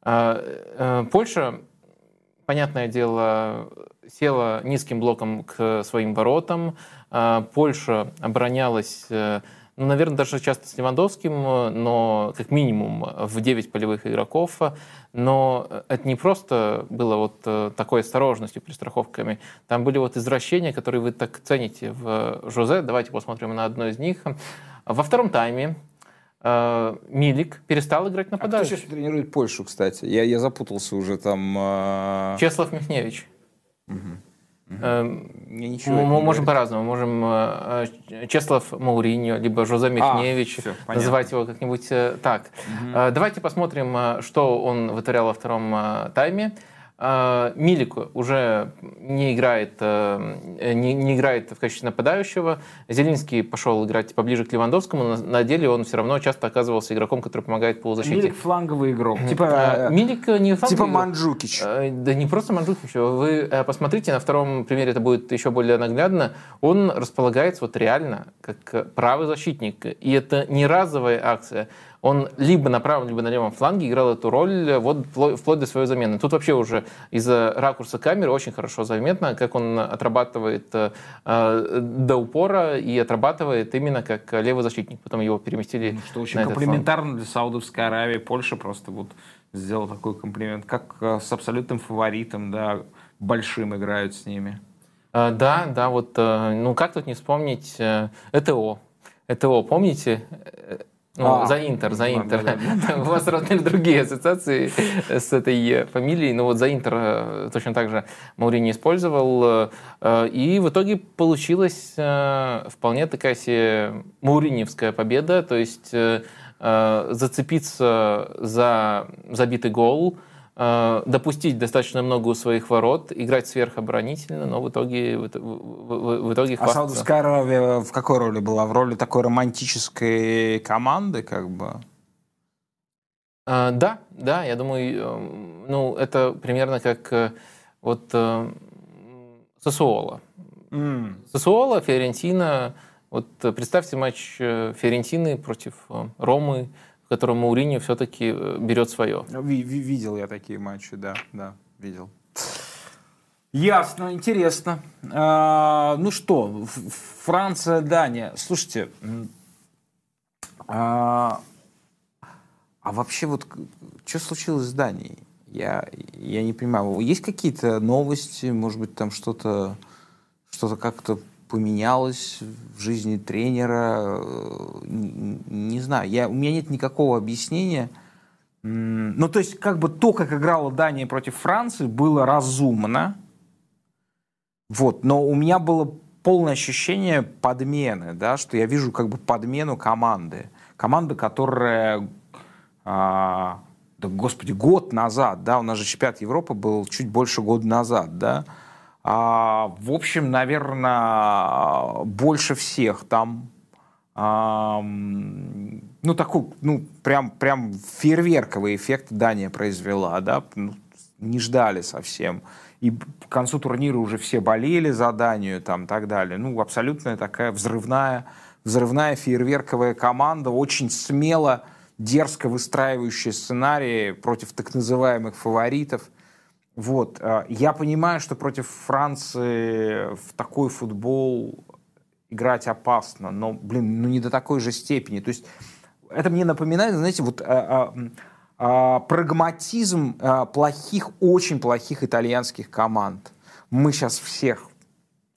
Speaker 2: А, э, Польша, понятное дело, села низким блоком к своим воротам. А, Польша оборонялась, э, ну, наверное, даже часто с Левандовским, но как минимум в 9 полевых игроков. Но это не просто было вот э, такой осторожностью, перестраховками. Там были вот извращения, которые вы так цените в Жозе. Давайте посмотрим на одно из них. Во втором тайме Милик перестал играть нападающим.
Speaker 1: А кто сейчас тренирует Польшу, кстати? Я, я запутался уже там.
Speaker 2: Э... Чеслав Михневич. Угу.
Speaker 1: Э,
Speaker 2: ничего мы можем по-разному. Можем э, Чеслав Мауриньо, либо Жозе а, Михневич, а, все, называть его как-нибудь э, так. Угу. Давайте посмотрим, что он вытворял во втором тайме. А, Милик уже не играет, э, не, не играет в качестве нападающего. Зеленский пошел играть поближе к Левандовскому. На, на деле он все равно часто оказывался игроком, который помогает полузащите.
Speaker 1: Милик фланговый игрок.
Speaker 2: Типа, а, э, Милик не
Speaker 1: фланговый Типа Манджукич.
Speaker 2: Э, да не просто Манджукич. Вы посмотрите, на втором примере это будет еще более наглядно. Он располагается вот реально как правый защитник. И это не разовая акция он либо на правом, либо на левом фланге играл эту роль вот вплоть до своей замены. Тут вообще уже из-за ракурса камеры очень хорошо заметно, как он отрабатывает э, до упора и отрабатывает именно как левый защитник. Потом его переместили ну,
Speaker 1: Что очень комплиментарно для Саудовской Аравии. Польша просто вот сделал такой комплимент. Как э, с абсолютным фаворитом, да, большим играют с ними.
Speaker 2: Э, да, да, вот, э, ну как тут не вспомнить ЭТО. ЭТО, помните? Ну, а, за Интер, за Интер. Да, да, да. У вас родные другие ассоциации с этой фамилией, но вот за Интер э, точно так же Маурини использовал. Э, и в итоге получилась э, вполне такая себе мауриневская победа, то есть зацепиться за забитый гол – допустить достаточно много у своих ворот, играть сверхоборонительно, но в итоге в, в, в итоге
Speaker 1: А Саудовская Аравия в какой роли была? В роли такой романтической команды, как бы?
Speaker 2: А, да, да, я думаю, э, ну, это примерно как вот Сосуола. Mm. Сосуола, Фиорентина. Вот представьте матч Фиорентины против Ромы, в котором все-таки э, берет свое.
Speaker 1: Видел я такие матчи, да, да, видел. Ясно, интересно. А, ну что, Франция, Дания. Слушайте, а, а вообще вот что случилось с Данией? Я, я не понимаю. Есть какие-то новости, может быть, там что-то что-то как-то поменялось в жизни тренера, э, не, не знаю, я, у меня нет никакого объяснения. Ну, то есть, как бы то, как играла Дания против Франции, было разумно. Вот, но у меня было полное ощущение подмены, да, что я вижу как бы подмену команды. Команда, которая, а, да, господи, год назад, да, у нас же чемпионат Европы был чуть больше года назад, да, а, в общем, наверное, больше всех там а, ну, такой, ну, прям, прям фейерверковый эффект Дания произвела, да, ну, не ждали совсем. И к концу турнира уже все болели за Данию, там, так далее. Ну, абсолютная такая взрывная, взрывная фейерверковая команда, очень смело, дерзко выстраивающая сценарии против так называемых фаворитов – вот. Э, я понимаю, что против Франции в такой футбол играть опасно, но, блин, ну не до такой же степени. То есть это мне напоминает, знаете, вот а, а, прагматизм а, плохих, очень плохих итальянских команд. Мы сейчас всех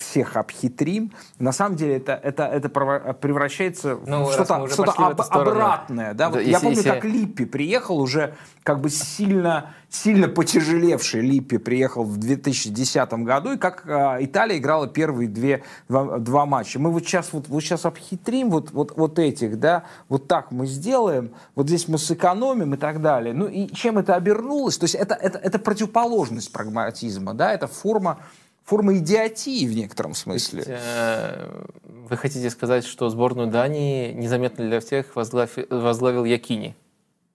Speaker 1: всех обхитрим. На самом деле это, это, это превращается
Speaker 2: ну,
Speaker 1: в что-то, что об, обратное. Да?
Speaker 2: Да,
Speaker 1: вот
Speaker 2: если,
Speaker 1: я помню,
Speaker 2: если...
Speaker 1: как Липпи приехал уже как бы сильно, сильно потяжелевший Липпи приехал в 2010 году, и как э, Италия играла первые две, два, два матча. Мы вот сейчас, вот, вот сейчас обхитрим вот, вот, вот этих, да, вот так мы сделаем, вот здесь мы сэкономим и так далее. Ну и чем это обернулось? То есть это, это, это противоположность прагматизма, да, это форма форма идиотии в некотором смысле.
Speaker 2: Э, вы хотите сказать, что сборную Дании незаметно для всех возглавил, возглавил Якини?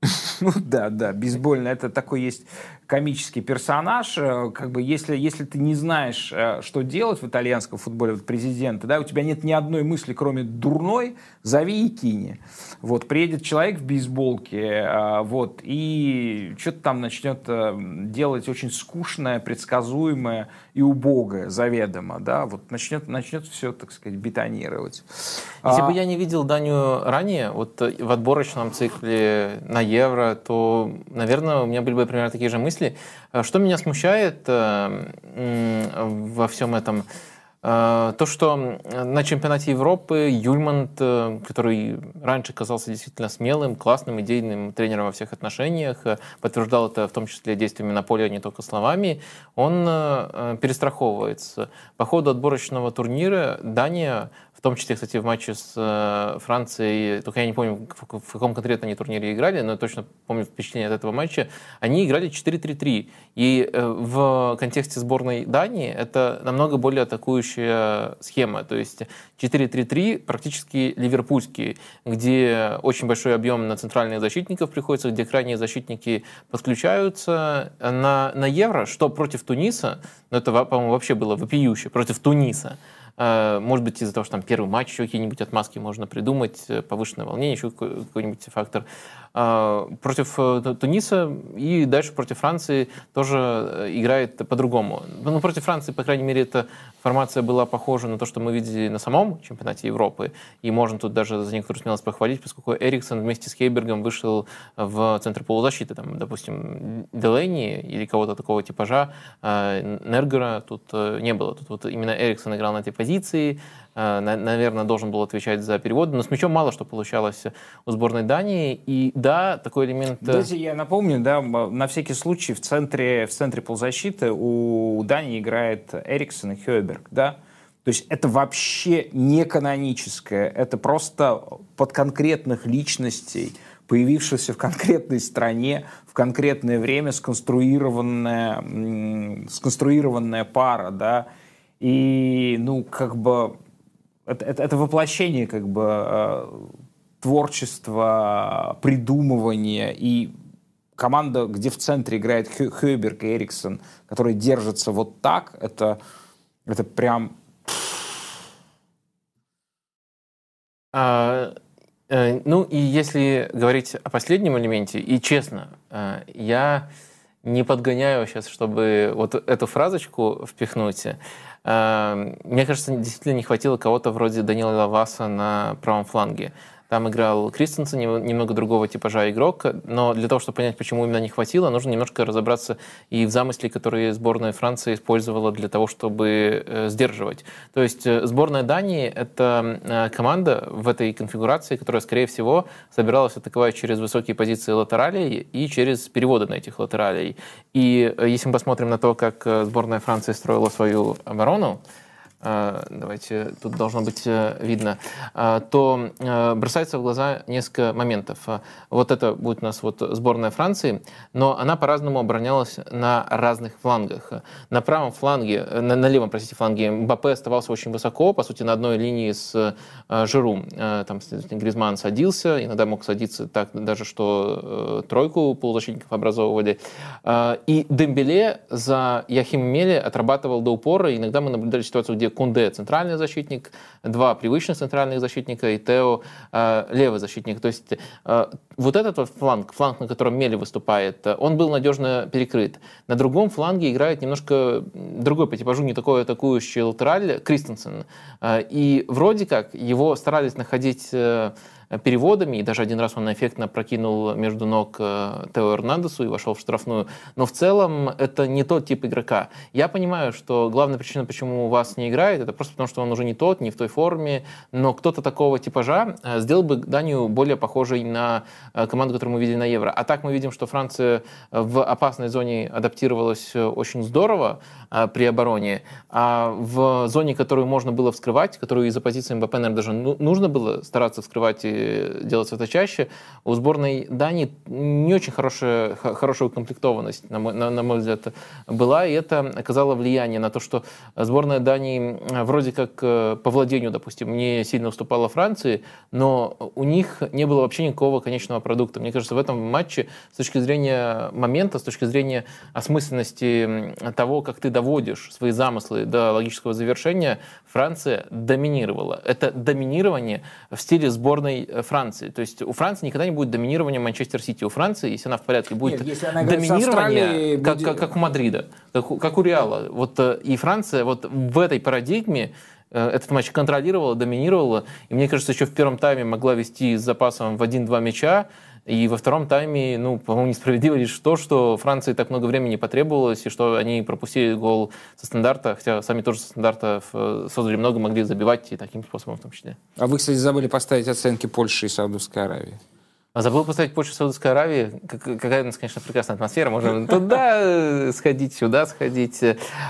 Speaker 1: Ну да, да, бейсбольно. Это такой есть комический персонаж. Э, как бы если, если ты не знаешь, э, что делать в итальянском футболе, вот президента, да, у тебя нет ни одной мысли, кроме дурной, зови и кини. Вот, приедет человек в бейсболке, э, вот, и что-то там начнет делать очень скучное, предсказуемое и убогое, заведомо, да, вот начнет, начнет все, так сказать, бетонировать.
Speaker 2: Если а... бы я не видел Данию ранее, вот в отборочном цикле на Евро, то, наверное, у меня были бы примерно такие же мысли, мысли. Э, что меня смущает э, во всем этом? Э, то, что на чемпионате Европы Юльманд, который раньше казался действительно смелым, классным, идейным тренером во всех отношениях, подтверждал это в том числе действиями на поле, а не только словами, он перестраховывается. По ходу отборочного турнира Дания в том числе, кстати, в матче с э, Францией, только я не помню, в, каком конкретно они турнире играли, но точно помню впечатление от этого матча, они играли 4-3-3. И э, в контексте сборной Дании это намного более атакующая схема. То есть 4-3-3 практически ливерпульский, где очень большой объем на центральных защитников приходится, где крайние защитники подключаются. На, на Евро, что против Туниса, ну это, по-моему, вообще было вопиюще, против Туниса, может быть, из-за того, что там первый матч, еще какие-нибудь отмазки можно придумать, э, повышенное волнение, еще какой-нибудь фактор. А, против э, Туниса и дальше против Франции тоже играет по-другому. Ну, против Франции, по крайней мере, эта формация была похожа на то, что мы видели на самом чемпионате Европы. И можно тут даже за некоторую смелость похвалить, поскольку Эриксон вместе с Хейбергом вышел в центр полузащиты. Там, допустим, Делейни или кого-то такого типажа, Нергера тут не было. Тут вот именно Эриксон играл на этой позиции позиции, э, наверное, должен был отвечать за переводы, но с мячом мало что получалось у сборной Дании. И да, такой элемент... Э,
Speaker 1: Давайте я напомню, да, на всякий случай в центре, в центре полузащиты у Дании играет Эриксон и Хёберг, да? То есть это вообще не каноническое, это просто под конкретных личностей, появившихся в конкретной стране, в конкретное время сконструированная, сконструированная пара, да, и, ну, как бы, это, это, это воплощение, как бы, э, творчества, придумывания и команда, где в центре играет Хёберг и Эриксон, которые держатся вот так, это, это прям...
Speaker 2: А, э, ну и если говорить о последнем элементе, и честно, э, я не подгоняю сейчас, чтобы вот эту фразочку впихнуть. Эм, мне кажется, действительно не хватило кого-то вроде Данила Лаваса на правом фланге. Там играл Кристенсен, немного другого типажа игрок, но для того, чтобы понять, почему именно не хватило, нужно немножко разобраться и в замысле, которые сборная Франции использовала для того, чтобы э, сдерживать. То есть э, сборная Дании — это э, команда в этой конфигурации, которая, скорее всего, собиралась атаковать через высокие позиции латералей и через переводы на этих латералей. И если мы посмотрим на то, как сборная Франции строила свою оборону, давайте, тут должно быть э, видно, а, то э, бросается в глаза несколько моментов. Вот это будет у нас вот сборная Франции, но она по-разному оборонялась на разных флангах. На правом фланге, э, на, на левом, простите, фланге Мбаппе оставался очень высоко, по сути, на одной линии с Жиру. Там, Гризман садился, иногда мог садиться так даже, что тройку полузащитников образовывали. И Дембеле за Яхим Меле отрабатывал до упора. Иногда мы наблюдали ситуацию, где Кунде центральный защитник, два привычных центральных защитника и Тео э, левый защитник. То есть э, вот этот вот фланг, фланг, на котором Мели выступает, он был надежно перекрыт. На другом фланге играет немножко другой по типажу, не такой атакующий латераль Кристенсен. Э, и вроде как его старались находить э, переводами, и даже один раз он эффектно прокинул между ног Тео Эрнандесу и вошел в штрафную. Но в целом это не тот тип игрока. Я понимаю, что главная причина, почему у вас не играет, это просто потому, что он уже не тот, не в той форме, но кто-то такого типажа сделал бы Данию более похожей на команду, которую мы видели на Евро. А так мы видим, что Франция в опасной зоне адаптировалась очень здорово при обороне, а в зоне, которую можно было вскрывать, которую из-за позиции МБП, наверное, даже ну, нужно было стараться вскрывать и делать это чаще, у сборной Дании не очень хорошая, хорошая укомплектованность, на мой, на, на мой взгляд, была, и это оказало влияние на то, что сборная Дании вроде как э, по владению, допустим, не сильно уступала Франции, но у них не было вообще никакого конечного продукта. Мне кажется, в этом матче с точки зрения момента, с точки зрения осмысленности того, как ты доводишь свои замыслы до логического завершения, Франция доминировала. Это доминирование в стиле сборной э, Франции. То есть у Франции никогда не будет доминирования Манчестер Сити. У Франции, если она в порядке, будет Нет, доминирование, как, как, как у Мадрида, как, как у Реала. Вот, э, и Франция вот в этой парадигме э, этот матч контролировала, доминировала. И мне кажется, еще в первом тайме могла вести с запасом в 1-2 мяча. И во втором тайме, ну, по-моему, несправедливо лишь то, что Франции так много времени потребовалось, и что они пропустили гол со стандарта, хотя сами тоже со стандарта создали много, могли забивать и таким способом в том числе.
Speaker 1: А вы, кстати, забыли поставить оценки Польши и Саудовской Аравии.
Speaker 2: А забыл поставить Польшу и Саудовской Аравии. Какая у нас, конечно, прекрасная атмосфера. Можем туда сходить, сюда сходить.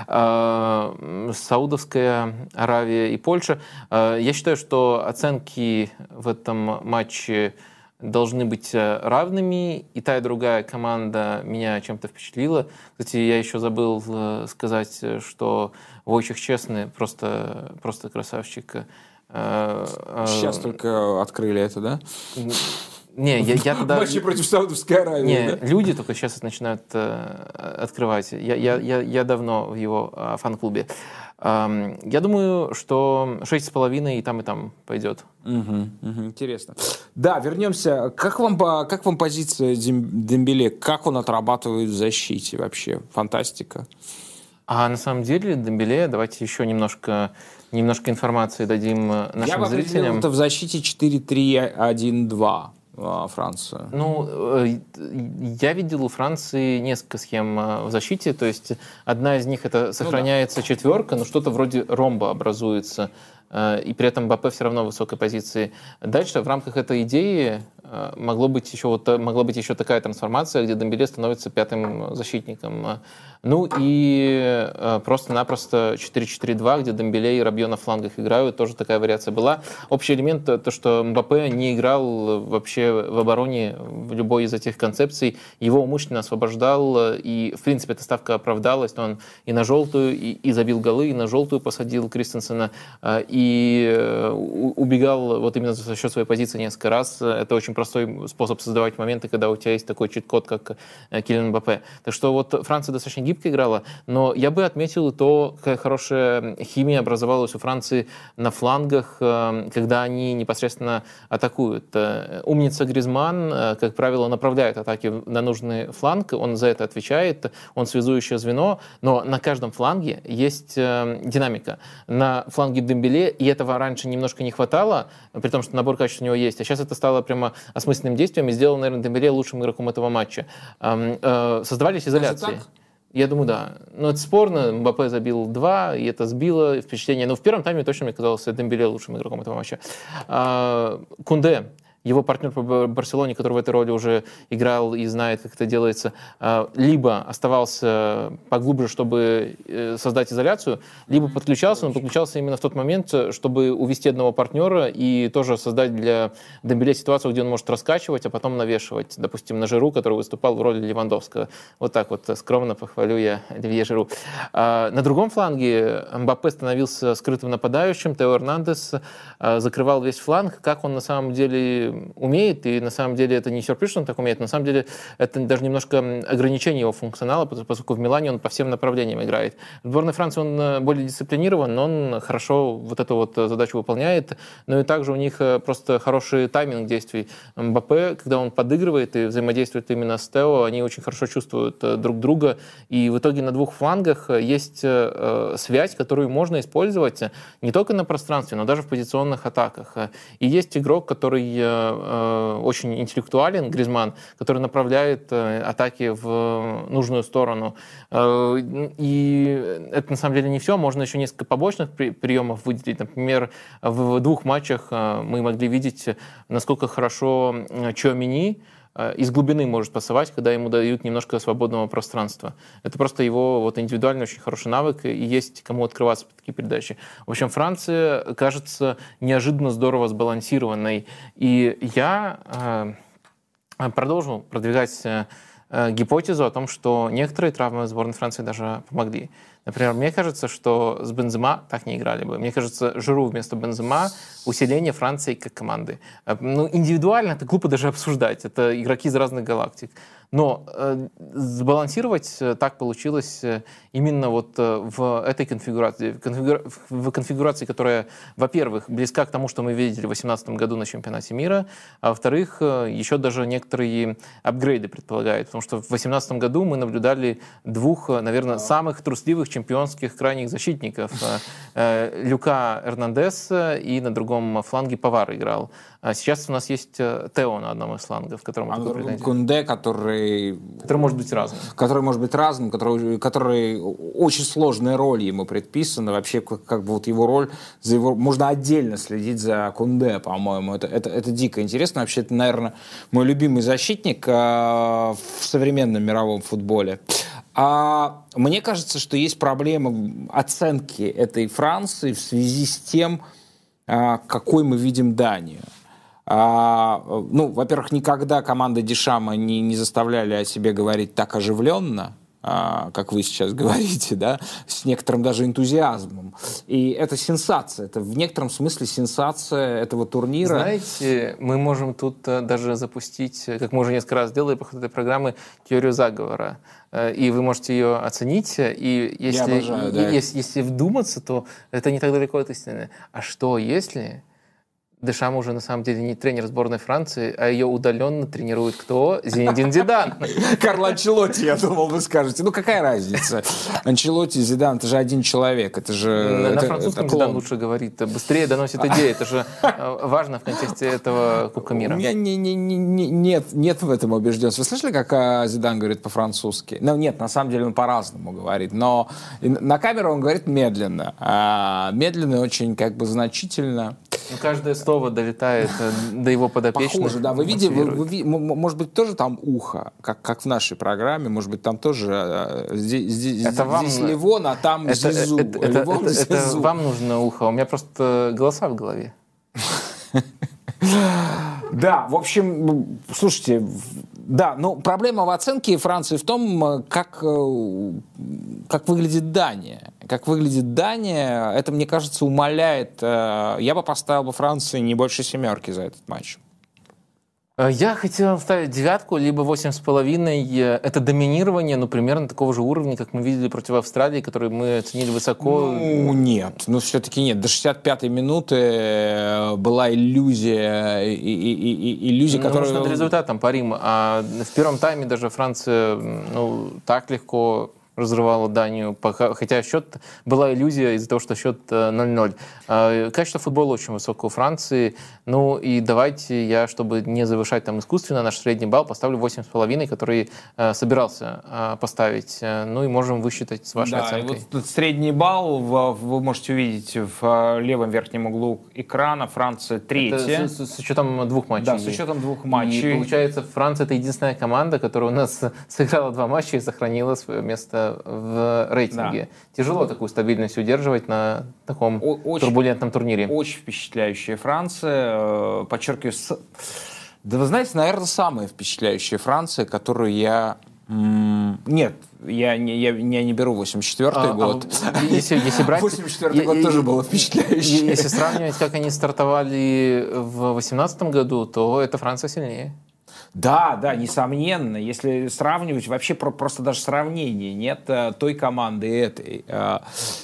Speaker 2: А, Саудовская Аравия и Польша. А, я считаю, что оценки в этом матче должны быть э, равными, и та, и другая команда меня чем-то впечатлила. Кстати, я еще забыл э, сказать, э, что Войчих честный, просто, просто красавчик.
Speaker 1: Сейчас только открыли это, да?
Speaker 2: Не, я, я тогда...
Speaker 1: Матчи против Саудовской Аравии,
Speaker 2: Не, да? люди только сейчас начинают э, открывать. Я, я, я, я давно в его э, фан-клубе. Я думаю, что 6,5 и там, и там пойдет.
Speaker 1: Угу, угу, интересно. Да, вернемся. Как вам, как вам позиция Дембеле? Как он отрабатывает в защите вообще? Фантастика.
Speaker 2: А на самом деле Дембеле, давайте еще немножко, немножко информации дадим э, нашим Я зрителям. Я бы
Speaker 1: это в защите 4-3-1-2. А, Францию?
Speaker 2: Ну, э, я видел у Франции несколько схем э, в защите. То есть одна из них это сохраняется ну, да. четверка, но что-то вроде ромба образуется Э, и при этом БП все равно в высокой позиции. Дальше в рамках этой идеи могло быть еще, вот, могла быть еще такая трансформация, где Дембеле становится пятым защитником. Ну и э, просто-напросто 4-4-2, где Дембеле и Рабье на флангах играют, тоже такая вариация была. Общий элемент то, что Мбаппе не играл вообще в обороне в любой из этих концепций, его умышленно освобождал, и в принципе эта ставка оправдалась, он и на желтую, и, и забил голы, и на желтую посадил Кристенсена, и и э, убегал вот именно за счет своей позиции несколько раз. Это очень простой способ создавать моменты, когда у тебя есть такой чит-код, как э, Килиан Мбаппе. Так что вот Франция достаточно гибко играла, но я бы отметил то, какая хорошая химия образовалась у Франции на флангах, э, когда они непосредственно атакуют. Умница Гризман, как правило, направляет атаки на нужный фланг, он за это отвечает, он связующее звено, но на каждом фланге есть динамика. На фланге Дембеле и этого раньше немножко не хватало, при том, что набор качеств у него есть, а сейчас это стало прямо осмысленным действием и сделало, наверное, Дембеле лучшим игроком этого матча. Э, создавались изоляции. Я думаю, да. Но это спорно. Мбаппе забил два, и это сбило впечатление. Но в первом тайме точно мне казалось Дембеле лучшим игроком этого матча. А, Кунде его партнер по Барселоне, который в этой роли уже играл и знает, как это делается, а, либо оставался поглубже, чтобы э, создать изоляцию, либо подключался, но подключался именно в тот момент, чтобы увести одного партнера и тоже создать для Дембеле ситуацию, где он может раскачивать, а потом навешивать, допустим, на Жиру, который выступал в роли Левандовского. Вот так вот скромно похвалю я Оливье Жиру. А, на другом фланге Мбаппе становился скрытым нападающим, Тео Эрнандес а, закрывал весь фланг. Как он на самом деле умеет, и на самом деле это не сюрприз, что он так умеет, на самом деле это даже немножко ограничение его функционала, поскольку в Милане он по всем направлениям играет. В сборной Франции он э, более дисциплинирован, но он хорошо вот эту вот задачу выполняет, но и также у них э, просто хороший тайминг действий. Мбаппе, когда он подыгрывает и взаимодействует именно с Тео, они очень хорошо чувствуют э, друг друга, и в итоге на двух флангах есть связь, которую можно использовать не только на пространстве, но даже в позиционных атаках. И есть игрок, который э, очень интеллектуален, Гризман, который направляет э, атаки в нужную сторону. Э, и это на самом деле не все, можно еще несколько побочных при, приемов выделить. Например, в двух матчах э, мы могли видеть, насколько хорошо э, Чуамини Э, из глубины может пасовать, когда ему дают немножко свободного пространства. Это просто его вот индивидуальный очень хороший навык, и есть кому открываться по такие передачи. В общем, Франция кажется неожиданно здорово сбалансированной. И я э, продолжу продвигать э, гипотезу о том, что некоторые травмы сборной Франции даже помогли. Например, мне кажется, что с Бензема так не играли бы. Мне кажется, Жиру вместо Бензема усиление Франции как команды. Э, ну, индивидуально это глупо даже обсуждать. Это игроки из разных галактик. Но э, сбалансировать э, так получилось э, именно вот э, в этой конфигурации, в, конфигура... в конфигурации, которая, во-первых, близка к тому, что мы видели в 2018 году на чемпионате мира, а во-вторых, еще даже некоторые апгрейды предполагает, потому что в 2018 году мы наблюдали двух, наверное, самых трусливых чемпионских крайних защитников. Люка Эрнандес и на другом фланге Павар играл. А сейчас у нас есть э, Тео на одном из флангов, которому
Speaker 1: а Кунде, который...
Speaker 2: Который может быть разным.
Speaker 1: Который может быть разным, который, который очень сложная роль ему предписана. Вообще, как, как бы вот его роль, за его, можно отдельно следить за Кунде, по-моему. Это, это, это дико интересно. Вообще, это, наверное, мой любимый защитник э, в современном мировом футболе. А мне кажется, что есть проблема оценки этой Франции в связи с тем, э, какой мы видим Данию. А, ну, во-первых, никогда команда Дешама не, не заставляли о себе говорить так оживленно, а, как вы сейчас говорите, да, с некоторым даже энтузиазмом. И это сенсация, это в некотором смысле сенсация этого турнира.
Speaker 2: Знаете, мы можем тут э, даже запустить, как мы уже несколько раз делали по ходу этой программы, теорию заговора. Э, и вы можете ее оценить, и если, обожаю, да. если, если вдуматься, то это не так далеко от истины. А что если Дешам уже на самом деле не тренер сборной Франции, а ее удаленно тренирует кто? Зинедин Зидан.
Speaker 1: Карл Анчелотти, я думал, вы скажете. Ну, какая разница? Анчелотти, Зидан, это же один человек. Это же...
Speaker 2: На, это, французском это Зидан лучше говорит. Быстрее доносит идеи. Это же э, важно в контексте этого Кубка мира. У
Speaker 1: меня не, не, не, нет, нет в этом убежденности. Вы слышали, как э, Зидан говорит по-французски? Ну, нет, на самом деле он по-разному говорит. Но на камеру он говорит медленно. А медленно очень как бы значительно.
Speaker 2: Ну, каждое слово долетает э, до его подопечных.
Speaker 1: Похоже, да. Вы видите, вы, вы, может быть, тоже там ухо, как, как в нашей программе, может быть, там тоже э, здесь, здесь, это вам, здесь Ливон, а там это, Зизу.
Speaker 2: Это, это, Ливон, это, это, это вам нужно ухо, у меня просто голоса в голове.
Speaker 1: Да, в общем, слушайте, да, но проблема в оценке Франции в том, э, как, как выглядит Дания как выглядит Дания, это, мне кажется, умаляет. Э, я бы поставил бы Франции не больше семерки за этот матч.
Speaker 2: Э, я хотел ставить девятку, либо восемь с половиной. Э, это доминирование, ну, примерно такого же уровня, как мы видели против Австралии, который мы оценили высоко.
Speaker 1: Ну, нет. Ну, все-таки нет. До 65-й минуты была иллюзия, и, и, и, иллюзия,
Speaker 2: ну,
Speaker 1: которая...
Speaker 2: Может, над результатом парим. А в первом тайме даже Франция, ну, так легко разрывала Данию, хотя счет была иллюзия из-за того, что счет 0-0. Э, а, качество футбола очень высокое у Франции. Ну и давайте я, чтобы не завышать там искусственно наш средний балл, поставлю 8,5, который э, собирался э, поставить. Ну и можем высчитать с вашей
Speaker 1: да,
Speaker 2: оценкой.
Speaker 1: Вот средний балл вы можете увидеть в левом верхнем углу экрана. Франция третья.
Speaker 2: с, с, с учетом двух матчей.
Speaker 1: Да, с учетом двух матчей.
Speaker 2: И получается, Франция это единственная команда, которая у нас сыграла два матча и сохранила свое место в рейтинге. Да. Тяжело такую стабильность удерживать на таком очень, турбулентном турнире.
Speaker 1: Очень впечатляющая Франция. Э, подчеркиваю, с... да вы знаете, наверное, самая впечатляющая Франция, которую я нет, я не, я, я не беру 84 а, год.
Speaker 2: А, если, если брать...
Speaker 1: 84 год тоже было впечатляющий.
Speaker 2: Если сравнивать, как они стартовали в 18 году, то это Франция сильнее.
Speaker 1: Да, да, несомненно. Если сравнивать, вообще про, просто даже сравнения нет э, той команды этой. Э,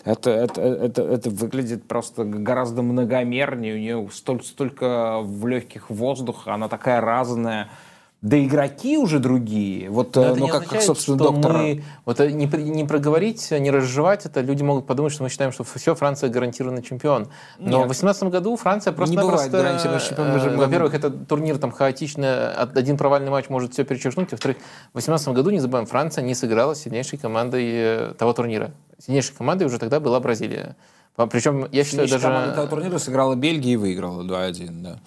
Speaker 1: это, это, это, это выглядит просто гораздо многомернее. У нее столь, столько в легких воздуха, она такая разная. Да игроки уже другие. Вот,
Speaker 2: Но
Speaker 1: э,
Speaker 2: это
Speaker 1: ну,
Speaker 2: не
Speaker 1: как, как,
Speaker 2: означает,
Speaker 1: собственно,
Speaker 2: что
Speaker 1: доктор...
Speaker 2: мы вот э, не, не проговорить, не разжевать это, люди могут подумать, что мы считаем, что все, Франция гарантированный чемпион. Но
Speaker 1: Нет.
Speaker 2: в 2018 году Франция просто
Speaker 1: Не бывает гарантированного же- мы-
Speaker 2: Во-первых, это турнир там хаотично, от- один провальный матч может все перечеркнуть. Во-вторых, в 2018 году, не забываем, Франция не сыграла с сильнейшей командой э, того турнира. Сильнейшей командой уже тогда была Бразилия. Причем, я считаю,
Speaker 1: Сильнейшая команда этого
Speaker 2: даже...
Speaker 1: турнира сыграла Бельгия и выиграла 2-1, да.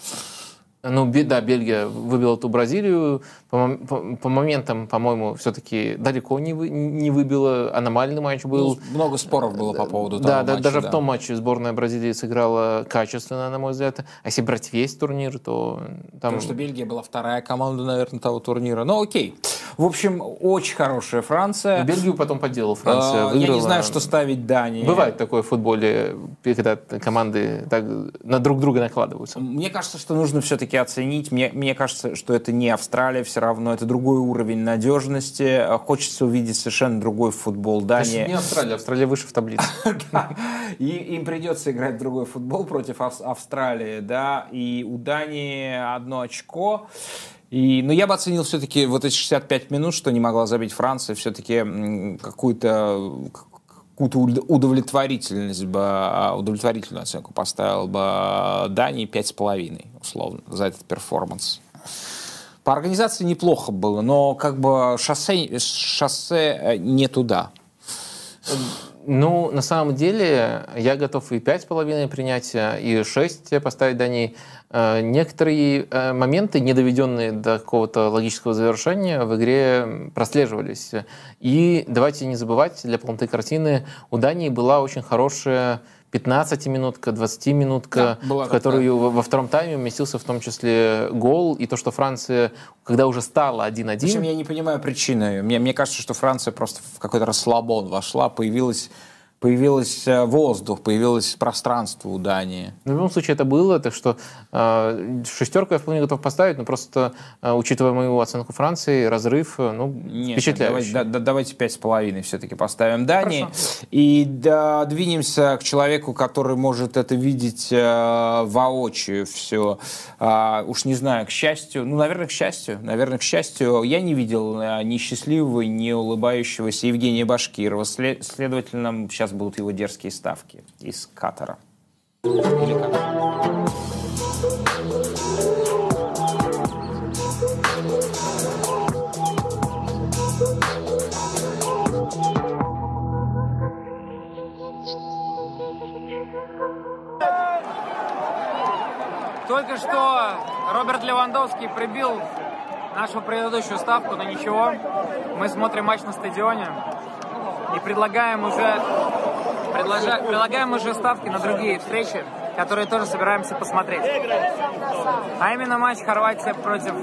Speaker 2: Ну, да, Бельгия выбила ту Бразилию. По, по- по моментам, по-моему, все-таки далеко не, вы- не выбила. Аномальный матч был.
Speaker 1: Ну, много споров было по поводу
Speaker 2: да,
Speaker 1: того
Speaker 2: да,
Speaker 1: матча,
Speaker 2: даже
Speaker 1: да.
Speaker 2: в том матче сборная Бразилии сыграла качественно, на мой взгляд. А если брать весь турнир, то там...
Speaker 1: Потому что Бельгия была вторая команда, наверное, того турнира. Ну, окей. В общем, очень хорошая Франция.
Speaker 2: Бельгию потом подделал Франция.
Speaker 1: А, Я не знаю, что ставить Дании.
Speaker 2: Бывает такое в футболе, когда команды так на друг друга накладываются.
Speaker 1: Мне кажется, что нужно все-таки оценить. Мне, мне кажется, что это не Австралия все равно. Это другой уровень надежности. Хочется увидеть совершенно другой футбол
Speaker 2: Значит, не
Speaker 1: Дании.
Speaker 2: Австралия, Австралия выше в таблице.
Speaker 1: И им придется играть другой футбол против Ав- Австралии, да. И у Дании одно очко. И, но я бы оценил все-таки вот эти 65 минут, что не могла забить Франция, все-таки какую-то какую-то уд- удовлетворительность бы, а, удовлетворительную оценку поставил бы Дании 5,5, условно, за этот перформанс. По организации неплохо было, но как бы шоссе, шоссе э, не туда.
Speaker 2: Ну, на самом деле, я готов и 5,5 принять, и 6 поставить Дании. Э, Некоторые э, моменты, не доведенные до какого-то логического завершения, в игре прослеживались. И давайте не забывать, для полноты картины у Дании была очень хорошая 15-минутка, 20-минутка,
Speaker 1: Да,
Speaker 2: в
Speaker 1: такая.
Speaker 2: которую во во втором тайме уместился в том числе гол, и то, что Франция, когда уже стала 1-1...
Speaker 1: Причем я не понимаю причины. Мне, мне кажется, что Франция просто в какой-то расслабон вошла, появилась, появилась э, воздух, появилось пространство у Дании.
Speaker 2: Ну, В любом случае это было, так что э, шестерку я вполне готов поставить, но просто, э, учитывая мою оценку Франции, разрыв, э, ну,
Speaker 1: Нет,
Speaker 2: впечатляющий.
Speaker 1: давайте, да- да- давайте пять с половиной все-таки поставим Дании.
Speaker 2: Хорошо.
Speaker 1: И да, двинемся к человеку, который может это видеть э, воочию все. А, уж не знаю, к счастью, ну, наверное, к счастью, наверное, к счастью, я не видел э, ни счастливого, ни улыбающегося Евгения Башкирова. Сле- следовательно, сейчас будут его дерзкие ставки из Катара. Как?
Speaker 3: Только что Роберт Левандовский прибил нашу предыдущую ставку, но ничего. Мы смотрим матч на стадионе и предлагаем уже, предложа- предлагаем уже ставки на другие встречи, которые тоже собираемся посмотреть. А именно матч Хорватия против...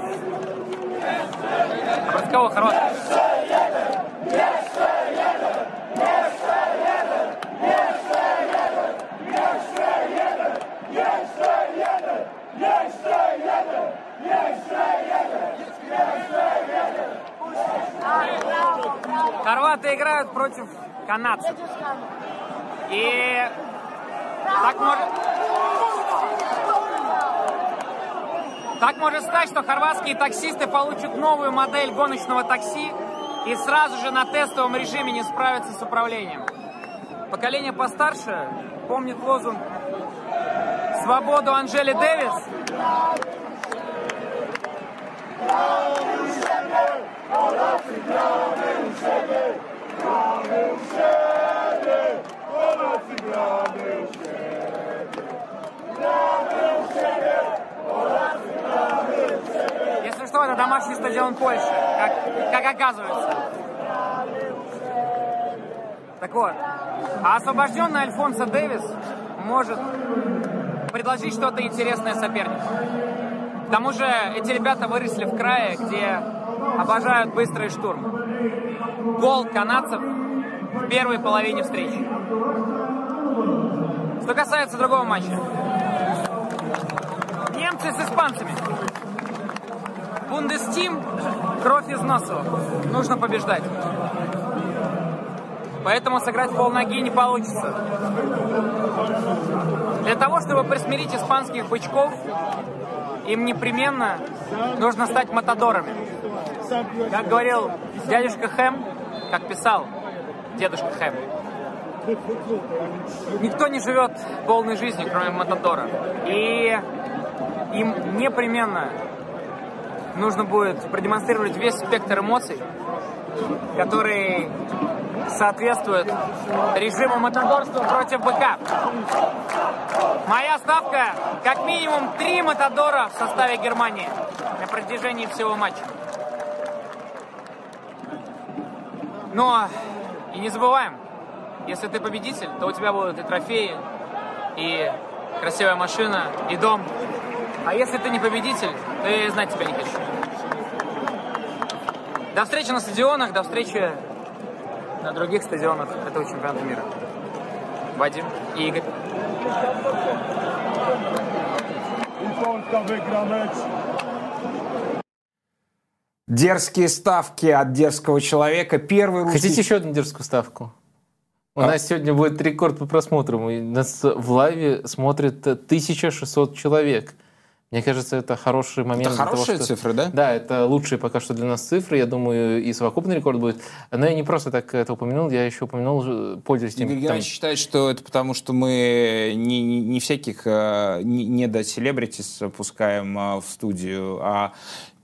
Speaker 3: Против кого Хорватия? Хорваты играют против канадцев. И так может... Так может стать, что хорватские таксисты получат новую модель гоночного такси и сразу же на тестовом режиме не справятся с управлением. Поколение постарше помнит лозунг «Свободу Анжели Дэвис», Если что, это домашний стадион Польши, как, как оказывается. Так вот, а освобожденный Альфонсо Дэвис может предложить что-то интересное сопернику. К тому же эти ребята выросли в крае, где обожают быстрый штурм. Гол канадцев в первой половине встречи. Что касается другого матча. Немцы с испанцами. Бундестим – кровь из носу. Нужно побеждать. Поэтому сыграть в полноги не получится. Для того, чтобы присмирить испанских бычков, им непременно нужно стать матадорами. Как говорил дядюшка Хэм, как писал дедушка Хэм, никто не живет полной жизнью, кроме Матадора. И им непременно нужно будет продемонстрировать весь спектр эмоций, который соответствует режиму матадорства против БК. Моя ставка как минимум три матадора в составе Германии на протяжении всего матча. Но и не забываем, если ты победитель, то у тебя будут и трофеи, и красивая машина, и дом. А если ты не победитель, то я знать тебя не хочу. До встречи на стадионах, до встречи на других стадионах этого чемпионата мира. Вадим и Игорь.
Speaker 1: Дерзкие ставки от дерзкого человека. Первый русский...
Speaker 2: Хотите еще одну дерзкую ставку? У а? нас сегодня будет рекорд по просмотрам. У нас в лайве смотрит 1600 человек. Мне кажется, это хороший момент.
Speaker 1: Это хорошие
Speaker 2: того,
Speaker 1: что... цифры, да?
Speaker 2: Да, это лучшие пока что для нас цифры. Я думаю, и совокупный рекорд будет. Но я не просто так это упомянул, я еще упомянул, э, пользуясь тем...
Speaker 1: Игорь Геннадьевич считает, что это потому, что мы не, не, не всяких э, не, не до селебритис пускаем э, в студию, а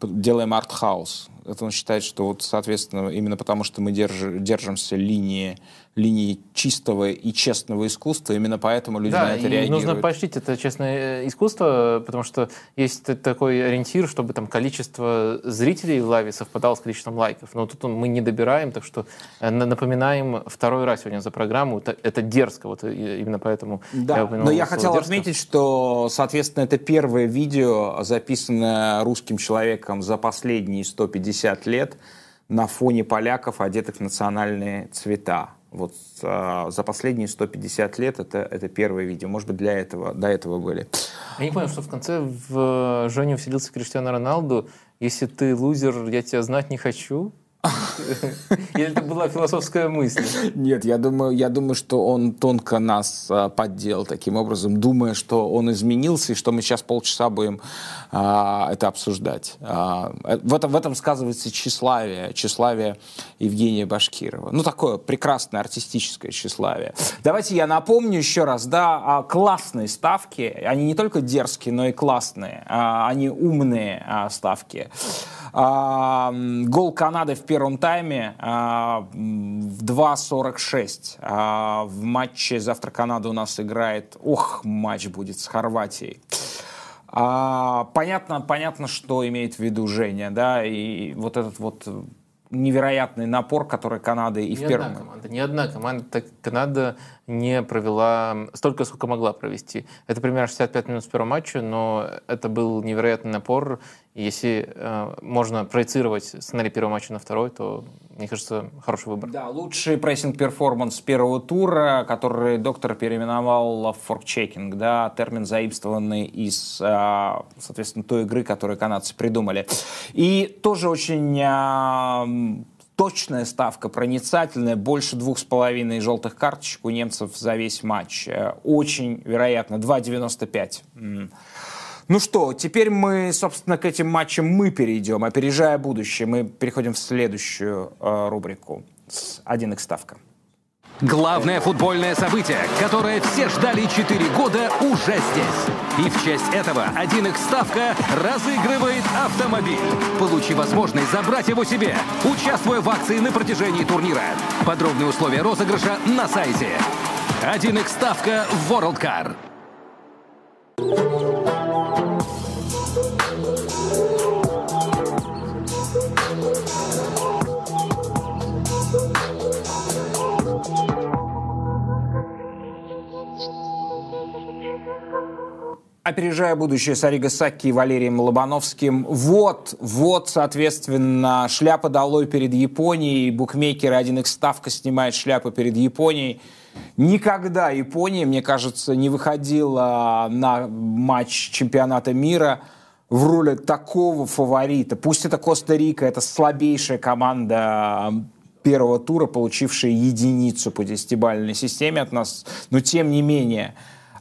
Speaker 1: делаем арт-хаус. Это он считает, что вот, соответственно, именно потому, что мы держ, держимся линии линии чистого и честного искусства, именно поэтому люди
Speaker 2: да,
Speaker 1: на это
Speaker 2: и
Speaker 1: реагируют.
Speaker 2: нужно поощрить это честное э, искусство, потому что есть такой ориентир, чтобы там количество зрителей в лайве совпадало с количеством лайков. Но тут мы не добираем, так что э, напоминаем второй раз сегодня за программу. Это, это дерзко, вот именно поэтому
Speaker 1: да, я Но я хотел дерзко. отметить, что, соответственно, это первое видео, записанное русским человеком за последние 150 лет на фоне поляков, одетых в национальные цвета. Вот а, за последние 150 лет это, это первое видео. Может быть, для этого, до этого были.
Speaker 2: Я не понял, что в конце в Женю вселился Криштиану Роналду. Если ты лузер, я тебя знать не хочу. Или это была философская мысль?
Speaker 1: Нет, я думаю, я думаю, что он тонко нас а, подделал таким образом, думая, что он изменился, и что мы сейчас полчаса будем а, это обсуждать. А, э, в, этом, в этом сказывается тщеславие, тщеславие Евгения Башкирова. Ну, такое прекрасное артистическое тщеславие. Давайте я напомню еще раз, да, классные ставки, они не только дерзкие, но и классные, а, они умные а, ставки. А, гол Канады в первом тайме а, в 2.46. А, в матче завтра Канада у нас играет... Ох, матч будет с Хорватией. А, понятно, понятно, что имеет в виду Женя, да, и вот этот вот невероятный напор, который Канада и
Speaker 2: ни
Speaker 1: в первом...
Speaker 2: Одна команда, ни одна команда, так, Канада не провела столько, сколько могла провести. Это примерно 65 минут с первого матча, но это был невероятный напор. Если э, можно проецировать сценарий первого матча на второй, то, мне кажется, хороший выбор.
Speaker 1: Да, лучший прессинг-перформанс первого тура, который доктор переименовал в forechecking, да, термин заимствованный из, э, соответственно, той игры, которую канадцы придумали. И тоже очень э, точная ставка, проницательная, больше двух с половиной желтых карточек у немцев за весь матч. Э, очень вероятно, 2,95. Ну что, теперь мы, собственно, к этим матчам мы перейдем, опережая будущее. Мы переходим в следующую э, рубрику. 1 x ставка.
Speaker 4: Главное футбольное событие, которое все ждали 4 года, уже здесь. И в честь этого 1x ставка разыгрывает автомобиль. Получи возможность забрать его себе, участвуя в акции на протяжении турнира. Подробные условия розыгрыша на сайте. 1x ставка World Car.
Speaker 1: Опережая будущее с Ариго Сакки и Валерием Лобановским. Вот, вот, соответственно, шляпа долой перед Японией. Букмекеры 1x ставка снимает шляпу перед Японией. Никогда Япония, мне кажется, не выходила на матч чемпионата мира в роли такого фаворита. Пусть это Коста-Рика, это слабейшая команда первого тура, получившая единицу по десятибалльной системе от нас, но тем не менее.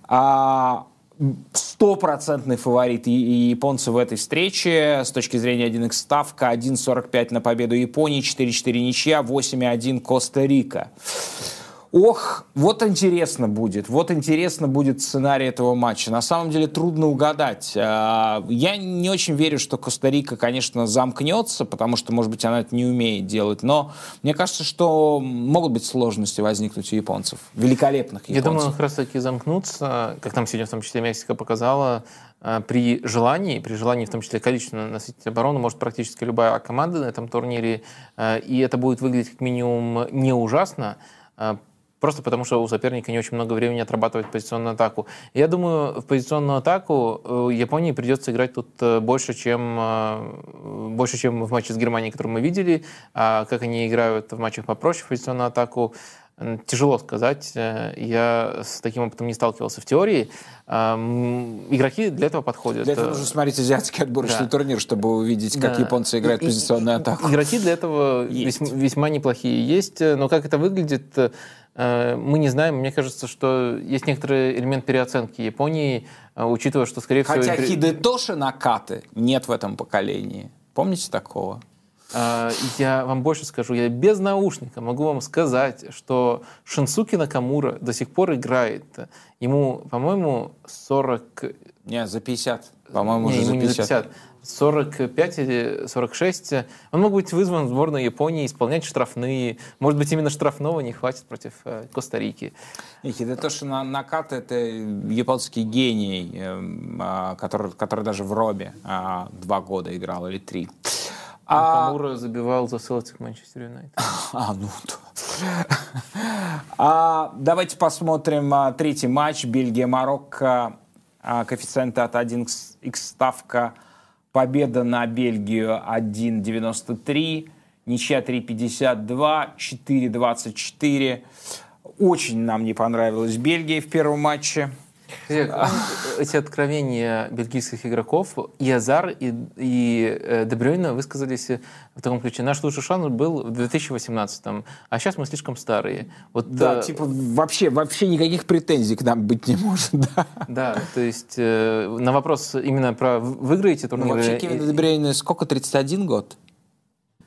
Speaker 1: А, стопроцентный фаворит японцы в этой встрече. С точки зрения 1x ставка 1.45 на победу Японии, 4-4 ничья, 8-1 Коста-Рика. Ох, вот интересно будет, вот интересно будет сценарий этого матча. На самом деле трудно угадать. А, я не очень верю, что Коста-Рика, конечно, замкнется, потому что, может быть, она это не умеет делать. Но мне кажется, что могут быть сложности возникнуть у японцев, великолепных японцев.
Speaker 2: Я думаю, как раз таки замкнуться, как нам сегодня в том числе Мексика показала, а, при желании, при желании в том числе количественно насытить оборону, может практически любая команда на этом турнире, а, и это будет выглядеть как минимум не ужасно, просто потому что у соперника не очень много времени отрабатывать позиционную атаку. Я думаю, в позиционную атаку э, Японии придется играть тут э, больше, чем, э, больше, чем в матче с Германией, который мы видели. А как они играют в матчах попроще в позиционную атаку, Тяжело сказать. Я с таким опытом не сталкивался в теории. Игроки для этого подходят.
Speaker 1: Для этого нужно смотреть азиатский отборочный да. турнир, чтобы увидеть, как да. японцы играют позиционную атаку.
Speaker 2: Игроки для этого весьма, весьма неплохие есть. Но как это выглядит, Э, мы не знаем. Мне кажется, что есть некоторый элемент переоценки Японии, э, учитывая, что, скорее
Speaker 1: Хотя
Speaker 2: всего...
Speaker 1: Хотя Хидетоши Накаты нет в этом поколении. Помните такого?
Speaker 2: Э, я вам больше скажу, я без наушника могу вам сказать, что Шинсуки Накамура до сих пор играет. Ему, по-моему, 40...
Speaker 1: Не, за 50. По-моему, уже за 50.
Speaker 2: Не за 50. 45 или 46, он мог быть вызван в сборную Японии, исполнять штрафные. Может быть, именно штрафного не хватит против э, Коста-Рики.
Speaker 1: Это то, что Накат — это японский гений, а, который, который даже в Робе а, два года играл, или три.
Speaker 2: А... Камура забивал за Селтик Манчестер Юнайтед.
Speaker 1: А, ну... а, давайте посмотрим а, третий матч. Бельгия-Марокко. А, коэффициенты от 1x ставка – Победа на Бельгию 1.93, ничья 3.52, 4.24. Очень нам не понравилась Бельгия в первом матче.
Speaker 2: Эти откровения бельгийских игроков, и Азар, и, и э, Дебрюйна высказались в таком ключе. Наш лучший шанс был в 2018-м, а сейчас мы слишком старые.
Speaker 1: Вот, да, э... типа вообще, вообще никаких претензий к нам быть не может. Да,
Speaker 2: да то есть э, на вопрос именно про выиграете турнир... Ну,
Speaker 1: вообще Кевин Дебрюйна сколько, 31 год?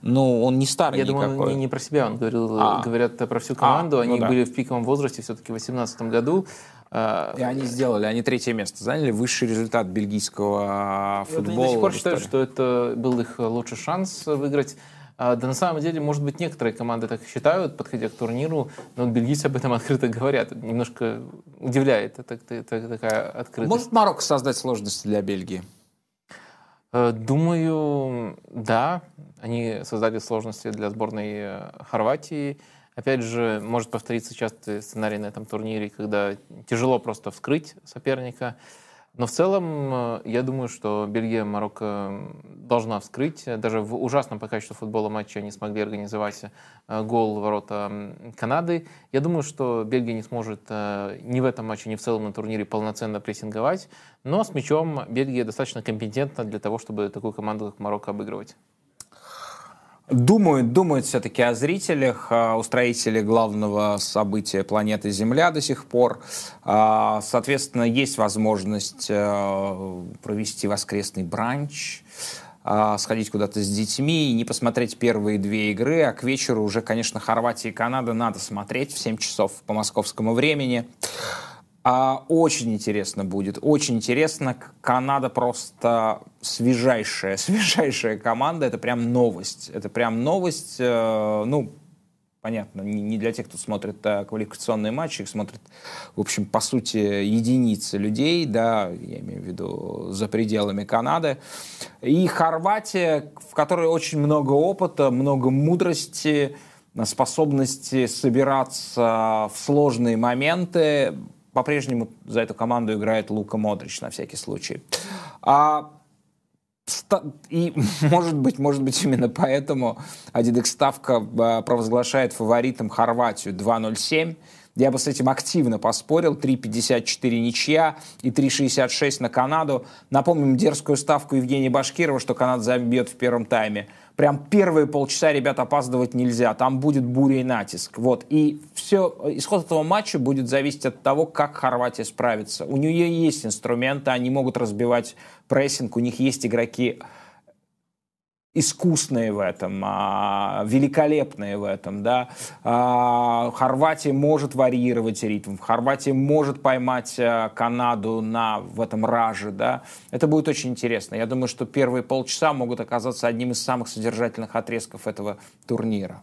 Speaker 1: Ну, он не старый
Speaker 2: Я
Speaker 1: никакой.
Speaker 2: думаю, не, не про себя, он говорил, а. говорят про всю команду. А, ну Они да. были в пиковом возрасте все-таки в 2018 году.
Speaker 1: И они сделали, они третье место заняли, высший результат бельгийского футбола. Я до
Speaker 2: сих пор считаю, что это был их лучший шанс выиграть. А, да на самом деле, может быть, некоторые команды так считают, подходя к турниру, но бельгийцы об этом открыто говорят. немножко удивляет это, это, такая открытость.
Speaker 1: Может Марокко создать сложности для Бельгии?
Speaker 2: Э, думаю, да. Они создали сложности для сборной Хорватии. Опять же, может повториться часто сценарий на этом турнире, когда тяжело просто вскрыть соперника. Но в целом, э, я думаю, что Бельгия Марокко должна вскрыть. Даже в ужасном по качеству футбола матче они смогли организовать э, гол ворота Канады. Я думаю, что Бельгия не сможет э, ни в этом матче, ни в целом на турнире полноценно прессинговать. Но с мячом Бельгия достаточно компетентна для того, чтобы такую команду, как Марокко, обыгрывать.
Speaker 1: Думают, думают все-таки о зрителях, устроители главного события планеты Земля до сих пор. А, соответственно, есть возможность э, провести воскресный бранч, а, сходить куда-то с детьми и не посмотреть первые две игры, а к вечеру уже, конечно, Хорватия и Канада надо смотреть в 7 часов по московскому времени. А очень интересно будет, очень интересно. Канада просто свежайшая, свежайшая команда. Это прям новость. Это прям новость. Э, ну, понятно, не для тех, кто смотрит а, квалификационные матчи, их смотрят, в общем, по сути, единицы людей, да, я имею в виду за пределами Канады. И Хорватия, в которой очень много опыта, много мудрости, способности собираться в сложные моменты, по-прежнему за эту команду играет Лука Модрич на всякий случай. А, и, может быть, может быть, именно поэтому 1 ставка а, провозглашает фаворитом Хорватию 2.07. Я бы с этим активно поспорил. 3.54 ничья и 3.66 на Канаду. Напомним дерзкую ставку Евгения Башкирова, что Канада забьет в первом тайме. Прям первые полчаса ребят опаздывать нельзя, там будет буря и натиск. Вот. И все, исход этого матча будет зависеть от того, как Хорватия справится. У нее есть инструменты, они могут разбивать прессинг, у них есть игроки искусные в этом, а, великолепные в этом, да. А, Хорватия может варьировать ритм, Хорватия может поймать а, Канаду на в этом раже, да. Это будет очень интересно. Я думаю, что первые полчаса могут оказаться одним из самых содержательных отрезков этого турнира.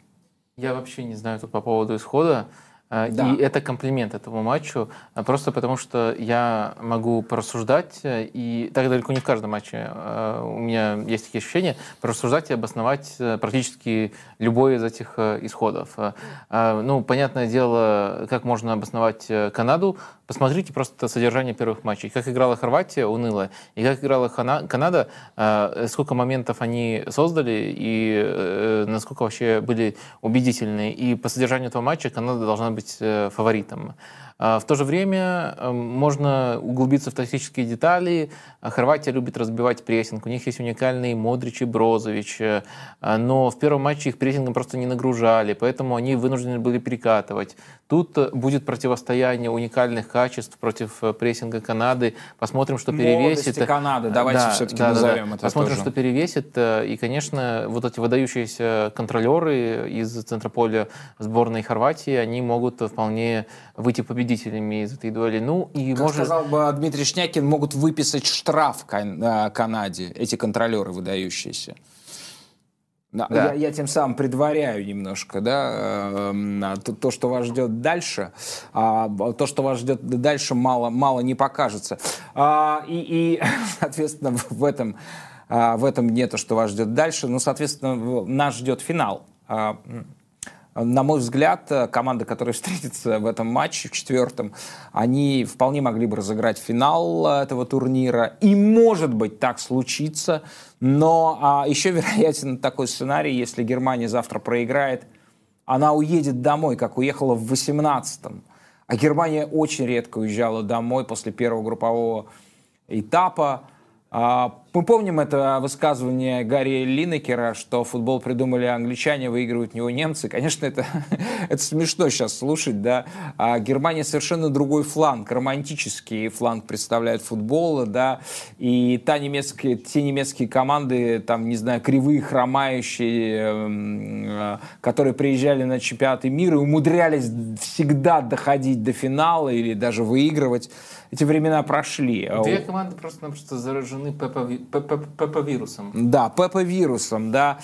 Speaker 2: Я вообще не знаю тут по поводу исхода. А, да. И это комплимент этому матчу, а, просто потому что я могу порассуждать, э, и так далеко не в каждом матче а, у меня есть такие ощущения, порассуждать и обосновать э, практически любой из этих э, исходов. Ну, понятное дело, как можно обосновать Канаду, Посмотрите просто содержание первых матчей. Как играла Хорватия, уныло, и как играла Канада, э, сколько моментов они создали, и э, насколько вообще были убедительны. И по содержанию этого матча Канада должна быть э, фаворитом. А, в то же время эм, можно углубиться в тактические детали. Хорватия любит разбивать прессинг. У них есть уникальные Модрич и Брозович. Э, но в первом матче их прессингом просто не нагружали, поэтому они вынуждены были перекатывать. Тут э, будет противостояние уникальных качеств против э, прессинга Канады. Посмотрим, что перевесит.
Speaker 1: Молодости Канады, давайте да, все-таки да, назовем да, это
Speaker 2: Посмотрим,
Speaker 1: тоже.
Speaker 2: что перевесит. И, конечно, вот эти выдающиеся контролеры из центра поля сборной Хорватии, они могут вполне выйти победителями из этой дуэли. Ну,
Speaker 1: и как может... сказал бы Дмитрий Шнякин, могут выписать штраф э, Канаде, эти контролеры выдающиеся. Да. Я, я тем самым предваряю немножко, да, э, то, то, что вас ждет дальше, а, то, что вас ждет дальше, мало, мало не покажется. А, и, и, соответственно, в этом, а, в этом не то, что вас ждет дальше, но, соответственно, нас ждет финал. На мой взгляд, э, команда, которая встретится в этом матче, в четвертом, они вполне могли бы разыграть финал э, этого турнира. И, может быть, так случится. Но а, еще вероятен такой сценарий, если Германия завтра проиграет, она уедет домой, как уехала в 18-м. А Германия очень редко уезжала домой после первого группового этапа. А, мы помним это высказывание Гарри Линекера, что футбол придумали англичане, выигрывают в него немцы. Конечно, это, это смешно сейчас слушать, да. А Германия совершенно другой фланг, романтический фланг представляет футбол, да. И та немецкие, те немецкие команды, там, не знаю, кривые, хромающие, э, которые приезжали на чемпионаты мира и умудрялись всегда доходить до финала или даже выигрывать эти времена прошли.
Speaker 2: Две команды просто-напросто заражены ПП-вирусом.
Speaker 1: Да, ПП-вирусом, да.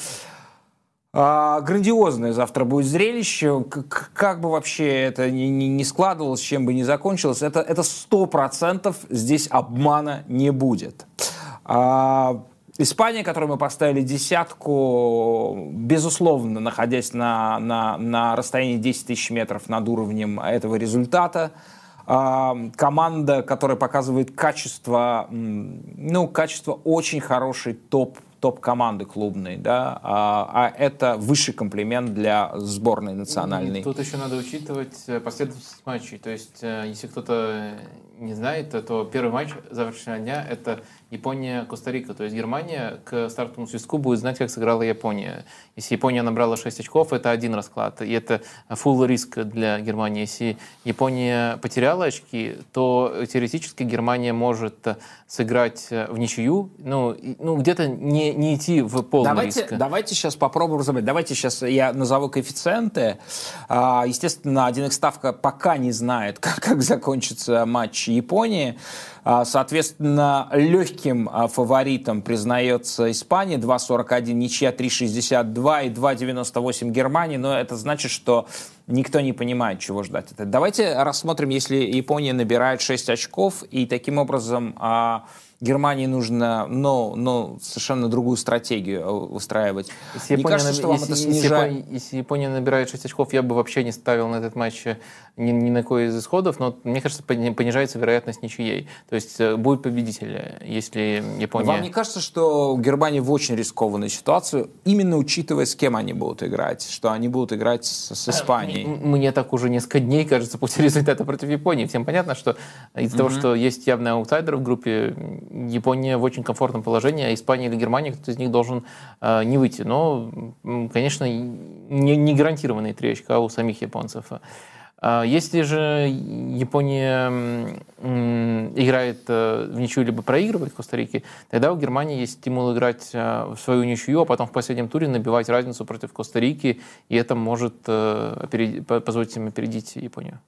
Speaker 1: А, грандиозное завтра будет зрелище. Как, как бы вообще это ни, ни, ни складывалось, чем бы ни закончилось, это сто процентов здесь обмана не будет. А, Испания, которую мы поставили десятку, безусловно, находясь на, на, на расстоянии 10 тысяч метров над уровнем этого результата, команда, которая показывает качество, ну, качество очень хорошей топ топ команды клубной, да, а, а это высший комплимент для сборной национальной.
Speaker 2: Тут еще надо учитывать э, последовательность матчей. То есть, э, если кто-то не знает, то первый матч завтрашнего дня это Япония-Коста-Рика. То есть Германия к стартовому свистку будет знать, как сыграла Япония. Если Япония набрала 6 очков, это один расклад. И это full риск для Германии. Если Япония потеряла очки, то теоретически Германия может сыграть в ничью, ну, ну где-то не, не идти в полный
Speaker 1: давайте,
Speaker 2: риск.
Speaker 1: Давайте сейчас попробуем разобрать. Давайте сейчас я назову коэффициенты. А, естественно, 1 ставка пока не знает, как, как закончится матч Японии. А, соответственно, легким а, фаворитом признается Испания, 2.41, ничья 3.62 и 2.98 Германия, но это значит, что никто не понимает, чего ждать. Давайте рассмотрим, если Япония набирает 6 очков, и таким образом а, Германии нужно ну, ну, совершенно другую стратегию э, устраивать.
Speaker 2: Если не Япония, кажется, что вам если, это снижает... Если Япония, если Япония набирает 6 очков, я бы вообще не ставил на этот матч ни, ни на какой из исходов, но мне кажется, понижается вероятность ничьей. То есть э, будет победитель, если Япония...
Speaker 1: Вам не кажется, что Германия в очень рискованной ситуации, именно учитывая, с кем они будут играть, что они будут играть с, с Испанией?
Speaker 2: Мне так уже несколько дней кажется после результата против Японии. Всем понятно, что из-за mm-hmm. того, что есть явный аутсайдер в группе, Япония в очень комфортном положении, а Испания или Германия, кто-то из них должен э, не выйти. Но, конечно, не, не гарантированные три очка у самих японцев. А если же Япония играет э, в ничью либо проигрывает Коста-Рике, тогда у Германии есть стимул играть э, в свою ничью, а потом в последнем туре набивать разницу против Коста-Рики, и это может э, позволить им опередить Японию.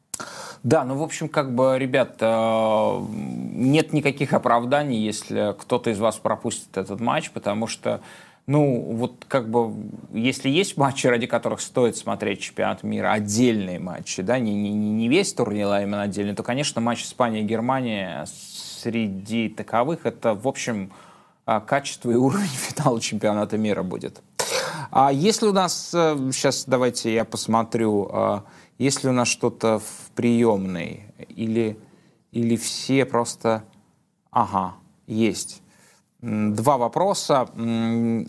Speaker 1: Да, ну, в общем, как бы, ребят, нет никаких оправданий, если кто-то из вас пропустит этот матч, потому что ну, вот как бы, если есть матчи, ради которых стоит смотреть чемпионат мира, отдельные матчи, да, не, не, не весь турнир, а именно отдельный, то, конечно, матч Испания и Германия среди таковых, это, в общем, а, качество и уровень финала чемпионата мира будет. А если у нас, сейчас э, давайте я посмотрю, а, если у нас что-то в приемной, или, или все просто, ага, есть. Два вопроса.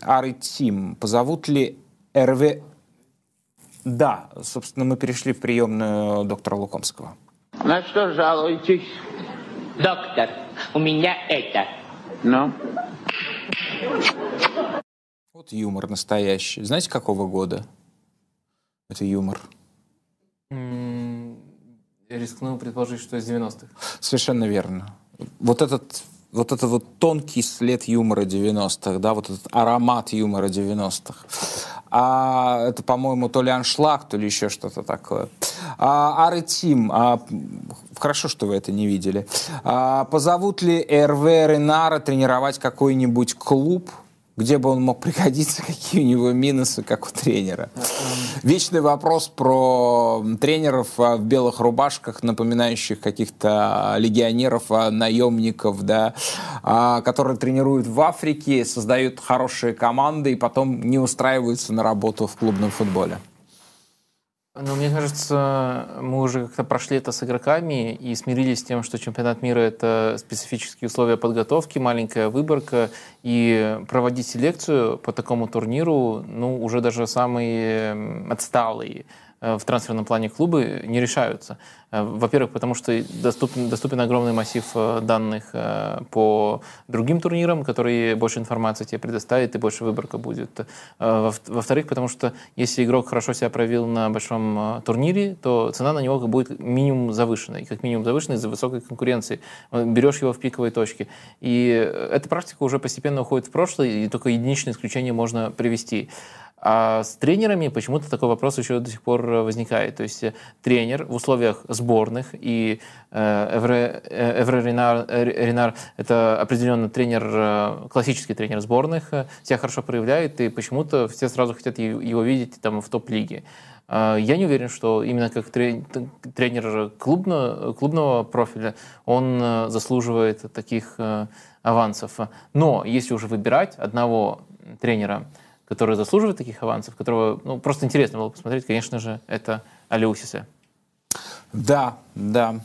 Speaker 1: Ары Тим, позовут ли РВ... Да, собственно, мы перешли в приемную доктора Лукомского.
Speaker 5: На что жалуетесь?
Speaker 6: Доктор, у меня это.
Speaker 5: Ну?
Speaker 1: Вот юмор настоящий. Знаете, какого года? Это юмор.
Speaker 2: Я рискну предположить, что из 90-х.
Speaker 1: Совершенно верно. Вот этот вот это вот тонкий след юмора 90-х, да, вот этот аромат юмора 90-х. А это, по-моему, то ли аншлаг, то ли еще что-то такое. А, Ары Тим, а, хорошо, что вы это не видели. А, позовут ли РВ Ренара тренировать какой-нибудь клуб? Где бы он мог пригодиться, какие у него минусы, как у тренера. Вечный вопрос про тренеров а, в белых рубашках, напоминающих каких-то легионеров, а, наемников, да, а, которые тренируют в Африке, создают хорошие команды и потом не устраиваются на работу в клубном футболе.
Speaker 2: Ну, мне кажется, мы уже как-то прошли это с игроками и смирились с тем, что чемпионат мира — это специфические условия подготовки, маленькая выборка, и проводить селекцию по такому турниру, ну, уже даже самые отсталые в трансферном плане клубы не решаются. Э, во-первых, потому что доступен, доступен огромный массив э, данных по другим турнирам, которые больше информации тебе предоставят и больше выборка будет. Во-вторых, потому что если игрок хорошо себя проявил на большом турнире, то цена на него будет минимум завышенной, как минимум завышенной из-за высокой конкуренции. Берешь его в пиковой точке. И эта практика уже постепенно уходит в прошлое, и только единичное исключение можно привести. А с тренерами почему-то такой вопрос еще до сих пор возникает. То есть э, тренер в условиях сборных, и э, Эвре, э, Эвре Ренар, Ренар это определенно тренер, классический тренер сборных, себя хорошо проявляет, и почему-то все сразу хотят его видеть там в топ-лиге. А, я не уверен, что именно как тренер клубного, клубного профиля он заслуживает таких авансов. Но если уже выбирать одного тренера, который заслуживает таких авансов, которого ну, просто интересно было посмотреть, конечно же, это Алеусисе.
Speaker 1: Да, да.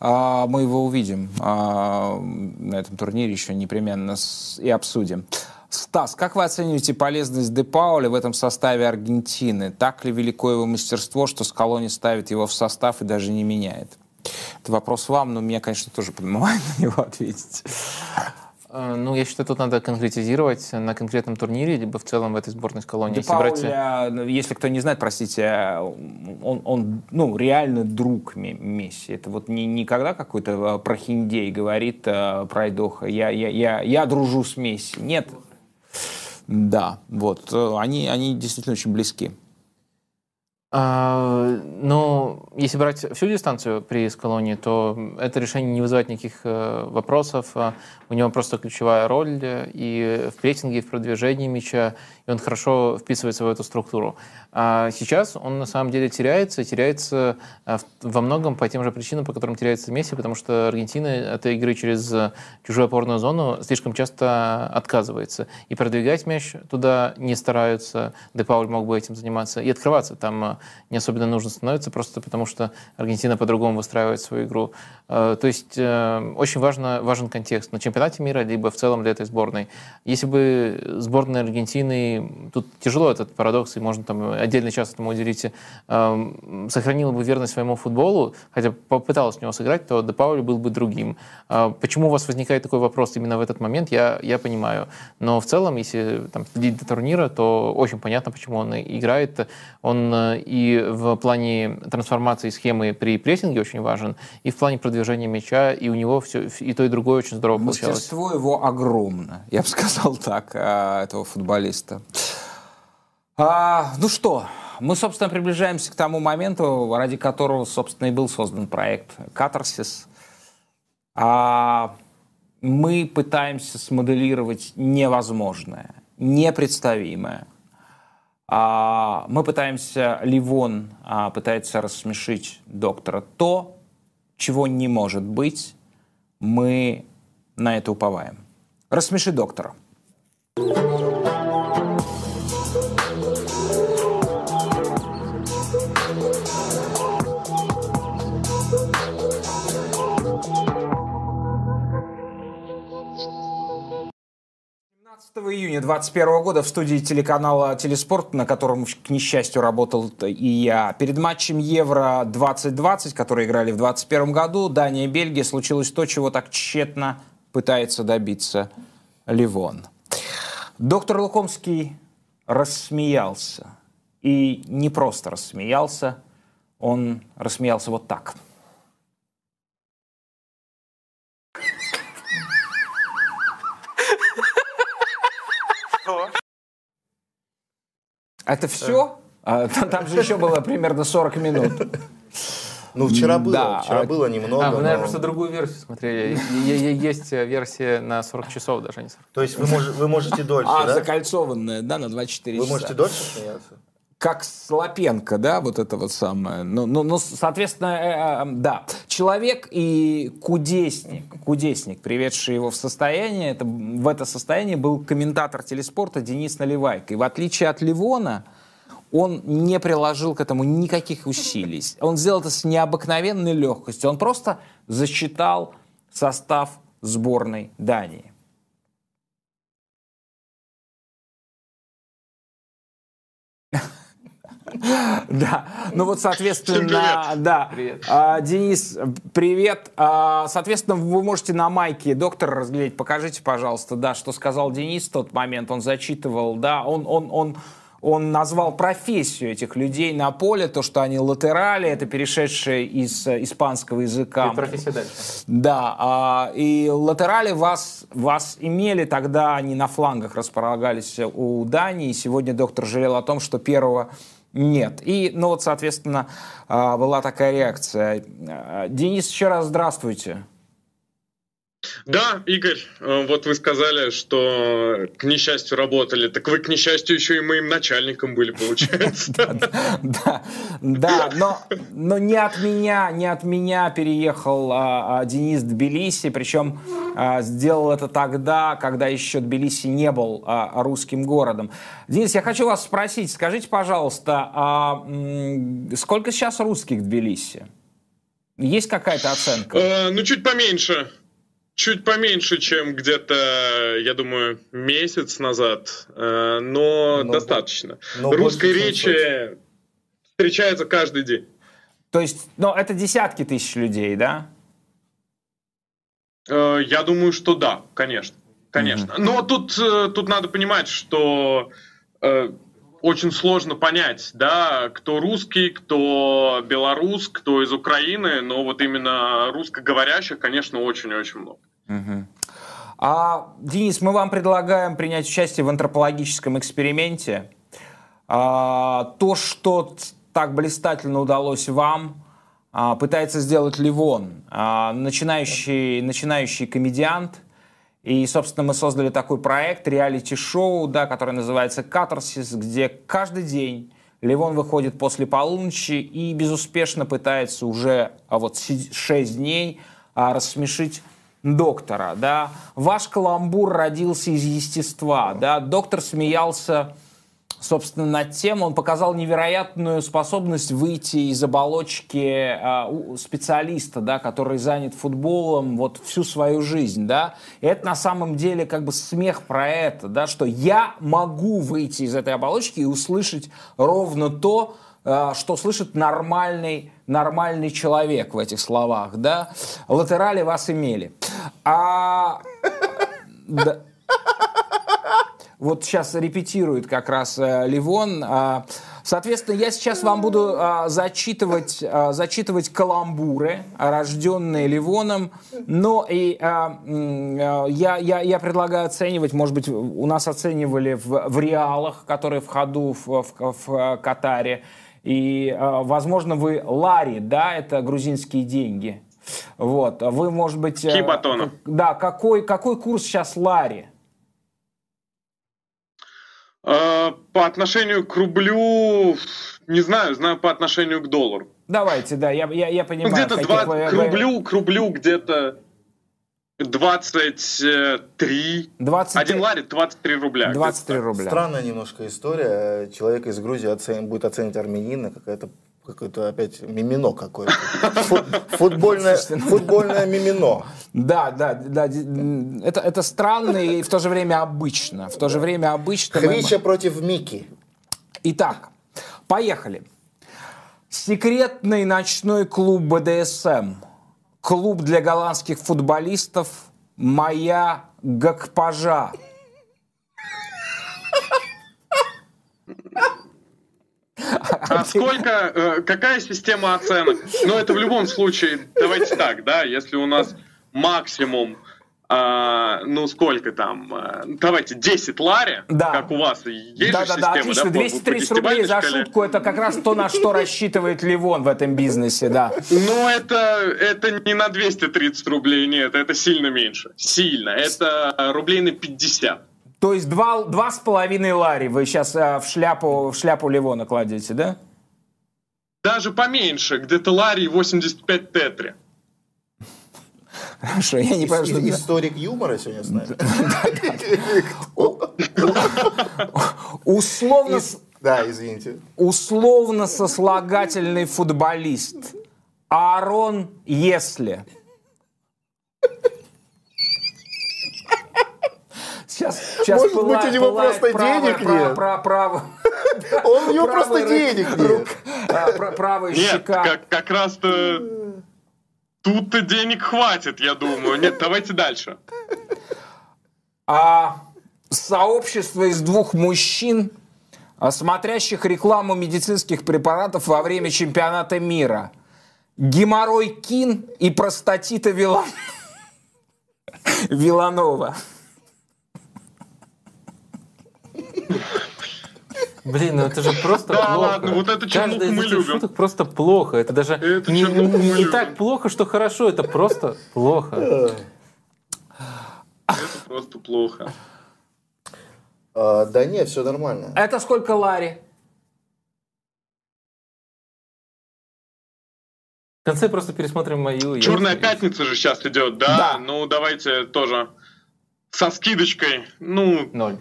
Speaker 1: А, мы его увидим а, на этом турнире еще непременно с, и обсудим. Стас, как вы оцениваете полезность Де Пауля в этом составе Аргентины? Так ли велико его мастерство, что Скалони ставит его в состав и даже не меняет? Это вопрос вам, но меня, конечно, тоже подмывает на него ответить.
Speaker 2: Э, ну, я считаю, тут надо конкретизировать на конкретном турнире, либо в целом в этой сборной с колонией.
Speaker 1: Если, брать... Ну, если кто не знает, простите, он, он ну, реально друг Месси. Это вот не, не когда какой-то э, прохиндей говорит э, пройдоха, я, я, я, я дружу с Месси. Нет. Да, вот. Они, они действительно очень близки.
Speaker 2: А, но если брать всю дистанцию при Скалоне, то это решение не вызывает никаких э, вопросов. А, у него просто ключевая роль и в прессинге, и в продвижении мяча, и он хорошо вписывается в эту структуру. А сейчас он на самом деле теряется, теряется э, во многом по тем же причинам, по которым теряется Месси, потому что Аргентина от игры через чужую опорную зону слишком часто отказывается. И продвигать мяч туда не стараются. Де Пауль мог бы этим заниматься. И открываться там не особенно нужно становится, просто потому что Аргентина по-другому выстраивает свою игру. Э, то есть э, очень важно, важен контекст на чемпионате мира, либо в целом для этой сборной. Если бы сборная Аргентины, тут тяжело этот парадокс, и можно там отдельный час этому уделить, э, сохранила бы верность своему футболу, хотя попыталась в него сыграть, то Де Паули был бы другим. Почему у вас возникает такой вопрос именно в этот момент, я, я понимаю. Но в целом, если там, следить до турнира, то очень понятно, почему он играет. Он и в плане трансформации схемы при прессинге очень важен, и в плане продвижения мяча, и у него все, и то, и другое очень здорово получалось.
Speaker 1: Мастерство его огромно, я бы сказал так, а, этого футболиста. А, ну что, мы, собственно, приближаемся к тому моменту, ради которого, собственно, и был создан проект «Катарсис». А, мы пытаемся смоделировать невозможное, непредставимое. А, мы пытаемся, Ливон а, пытается рассмешить доктора. То, чего не может быть, мы на это уповаем. Рассмеши доктора. 15 июня 2021 года в студии телеканала «Телеспорт», на котором, к несчастью, работал и я. Перед матчем Евро-2020, который играли в 2021 году, Дания и Бельгия, случилось то, чего так тщетно пытается добиться Ливон. Доктор Лукомский рассмеялся. И не просто рассмеялся, он рассмеялся вот так – Это все? А, там же еще было примерно 40 минут.
Speaker 7: Ну, вчера было, да. вчера было немного.
Speaker 2: А, вы, наверное, но... просто другую версию смотрели. Есть версия на 40 часов даже, не 40.
Speaker 7: То есть вы, мож, вы можете дольше,
Speaker 1: а,
Speaker 7: да?
Speaker 1: закольцованная, да, на 24
Speaker 7: вы
Speaker 1: часа.
Speaker 7: Вы можете дольше смеяться?
Speaker 1: Как Слопенко, да, вот это вот самое. Ну, ну, ну соответственно, э, э, да. Человек и кудесник, кудесник, приведший его в состояние, это, в это состояние был комментатор телеспорта Денис Наливайко. И в отличие от Ливона, он не приложил к этому никаких усилий. Он сделал это с необыкновенной легкостью. Он просто засчитал состав сборной Дании. Да, ну вот, соответственно, да. А, Денис, привет. А, соответственно, вы можете на майке доктора разглядеть. Покажите, пожалуйста, да, что сказал Денис в тот момент. Он зачитывал, да, он, он, он, он назвал профессию этих людей на поле, то, что они латерали, это перешедшие из испанского языка.
Speaker 2: И профессия дальше.
Speaker 1: Да, а, и латерали вас, вас имели тогда, они на флангах располагались у Дании, сегодня доктор жалел о том, что первого нет. И, ну вот, соответственно, а, была такая реакция. А, Денис, еще раз здравствуйте.
Speaker 8: Да, Игорь, э, вот вы сказали, что к несчастью работали. Так вы, к несчастью, еще и моим начальником были, получается.
Speaker 1: Да, да, но, не от меня, не от меня переехал а, а, Денис Тбилиси, причем а, сделал это тогда, когда еще Тбилиси не был русским городом. Денис, я хочу вас спросить, скажите, пожалуйста, сколько сейчас русских в Тбилиси? Есть какая-то оценка?
Speaker 8: Э, ну, чуть поменьше чуть поменьше, чем где-то, я думаю, месяц назад, э, но, но достаточно. Но Русской речи встречается каждый день.
Speaker 1: То есть, ну, это десятки тысяч людей, да?
Speaker 8: Э, я думаю, что да, конечно. Конечно. Mm-hmm. Но тут, э, тут надо понимать, что очень сложно понять, да, кто русский, кто белорус, кто из Украины, но вот именно русскоговорящих, конечно, очень-очень много.
Speaker 1: Угу. А, Денис, мы вам предлагаем принять участие в антропологическом эксперименте. А, то, что так блистательно удалось вам, а, пытается сделать Ливон, а, начинающий, начинающий комедиант – и, собственно, мы создали такой проект, реалити-шоу, да, который называется «Катарсис», где каждый день Ливон выходит после полуночи и безуспешно пытается уже а вот 6 дней а, рассмешить доктора. Да. Ваш каламбур родился из естества. Да. Доктор смеялся собственно, над тем. Он показал невероятную способность выйти из оболочки у- специалиста, да, который занят футболом вот всю свою жизнь, да. И это на самом деле как бы смех про это, да, что я могу выйти из этой оболочки и услышать ровно то, а, что слышит нормальный, нормальный человек в этих словах, да. Латерали вас имели. А, да. Вот сейчас репетирует как раз э, Ливон. А, Соответственно, я сейчас вам буду а, зачитывать, а, зачитывать каламбуры, рожденные Ливоном. Но и я, я, я предлагаю оценивать, может быть, у нас оценивали в, в реалах, которые в ходу в, в- в, Катаре. И, возможно, вы Лари, да, это грузинские деньги. Вот, вы, может быть... э,
Speaker 8: Кибатона.
Speaker 1: Да, какой, какой курс сейчас Лари?
Speaker 8: Э, По отношению к рублю, не знаю, знаю по отношению к доллару.
Speaker 1: Давайте, да, я, я, я понимаю.
Speaker 8: где-то два-
Speaker 1: вы-
Speaker 8: к рублю, к рублю где-то 23.
Speaker 1: 23
Speaker 8: Один ларит 23 рубля.
Speaker 1: 23 рубля.
Speaker 7: Странная немножко история. Человек из Грузии оцен- будет оценивать армянина, какая-то какое-то опять мимино какое-то. Фу- Футбольное, футбольное мимино.
Speaker 1: Да, да, да. Это, это странно и в то же время обычно. В то же время обычно. мы-
Speaker 7: Хвича против Мики.
Speaker 1: Итак, поехали. Секретный ночной клуб БДСМ. Клуб для голландских футболистов «Моя Гакпажа».
Speaker 8: А сколько, э, какая система оценок? Ну, это в любом случае, давайте так, да, если у нас максимум, а, ну, сколько там, э, давайте 10 лари,
Speaker 1: Да.
Speaker 8: как у вас есть же
Speaker 1: Да-да-да,
Speaker 8: система,
Speaker 1: отлично.
Speaker 8: да, по- по
Speaker 1: 230 рублей за
Speaker 8: шкале?
Speaker 1: шутку. Это как раз то, на что рассчитывает Ливон в этом бизнесе, да.
Speaker 8: Ну, это, это не на 230 рублей, нет, это сильно меньше. Сильно. Это рублей на 50.
Speaker 1: То есть два, два с половиной лари вы сейчас в шляпу, в шляпу Ливона кладете, да?
Speaker 8: Даже поменьше, где-то лари 85 тетри.
Speaker 1: Хорошо, я не понимаю, что...
Speaker 7: Ис- Историк юмора сегодня с нами.
Speaker 1: Условно,
Speaker 7: Да, извините.
Speaker 1: условно сослагательный футболист. Аарон Если. Сейчас, сейчас
Speaker 7: Может быть, у него просто денег нет?
Speaker 1: Право,
Speaker 7: Он, у него просто денег нет.
Speaker 1: а, пра- правая
Speaker 8: Нет,
Speaker 1: щека.
Speaker 8: как, как раз-то тут-то денег хватит, я думаю. Нет, давайте дальше.
Speaker 1: А сообщество из двух мужчин, а, смотрящих рекламу медицинских препаратов во время чемпионата мира. Геморрой Кин и простатита Вила... Виланова.
Speaker 2: Блин, ну это же просто
Speaker 8: Да
Speaker 2: плохо.
Speaker 8: ладно, вот эту чернуху мы
Speaker 2: этих
Speaker 8: любим.
Speaker 2: шуток просто плохо. Это даже не, так плохо, что хорошо. Это просто плохо.
Speaker 8: Это просто плохо.
Speaker 7: А, Да нет, все нормально.
Speaker 1: Это сколько Лари?
Speaker 2: В конце просто пересмотрим мою.
Speaker 8: Черная пятница же сейчас идет, да?
Speaker 1: Да.
Speaker 8: Ну, давайте тоже со скидочкой, ну,
Speaker 2: Ноль.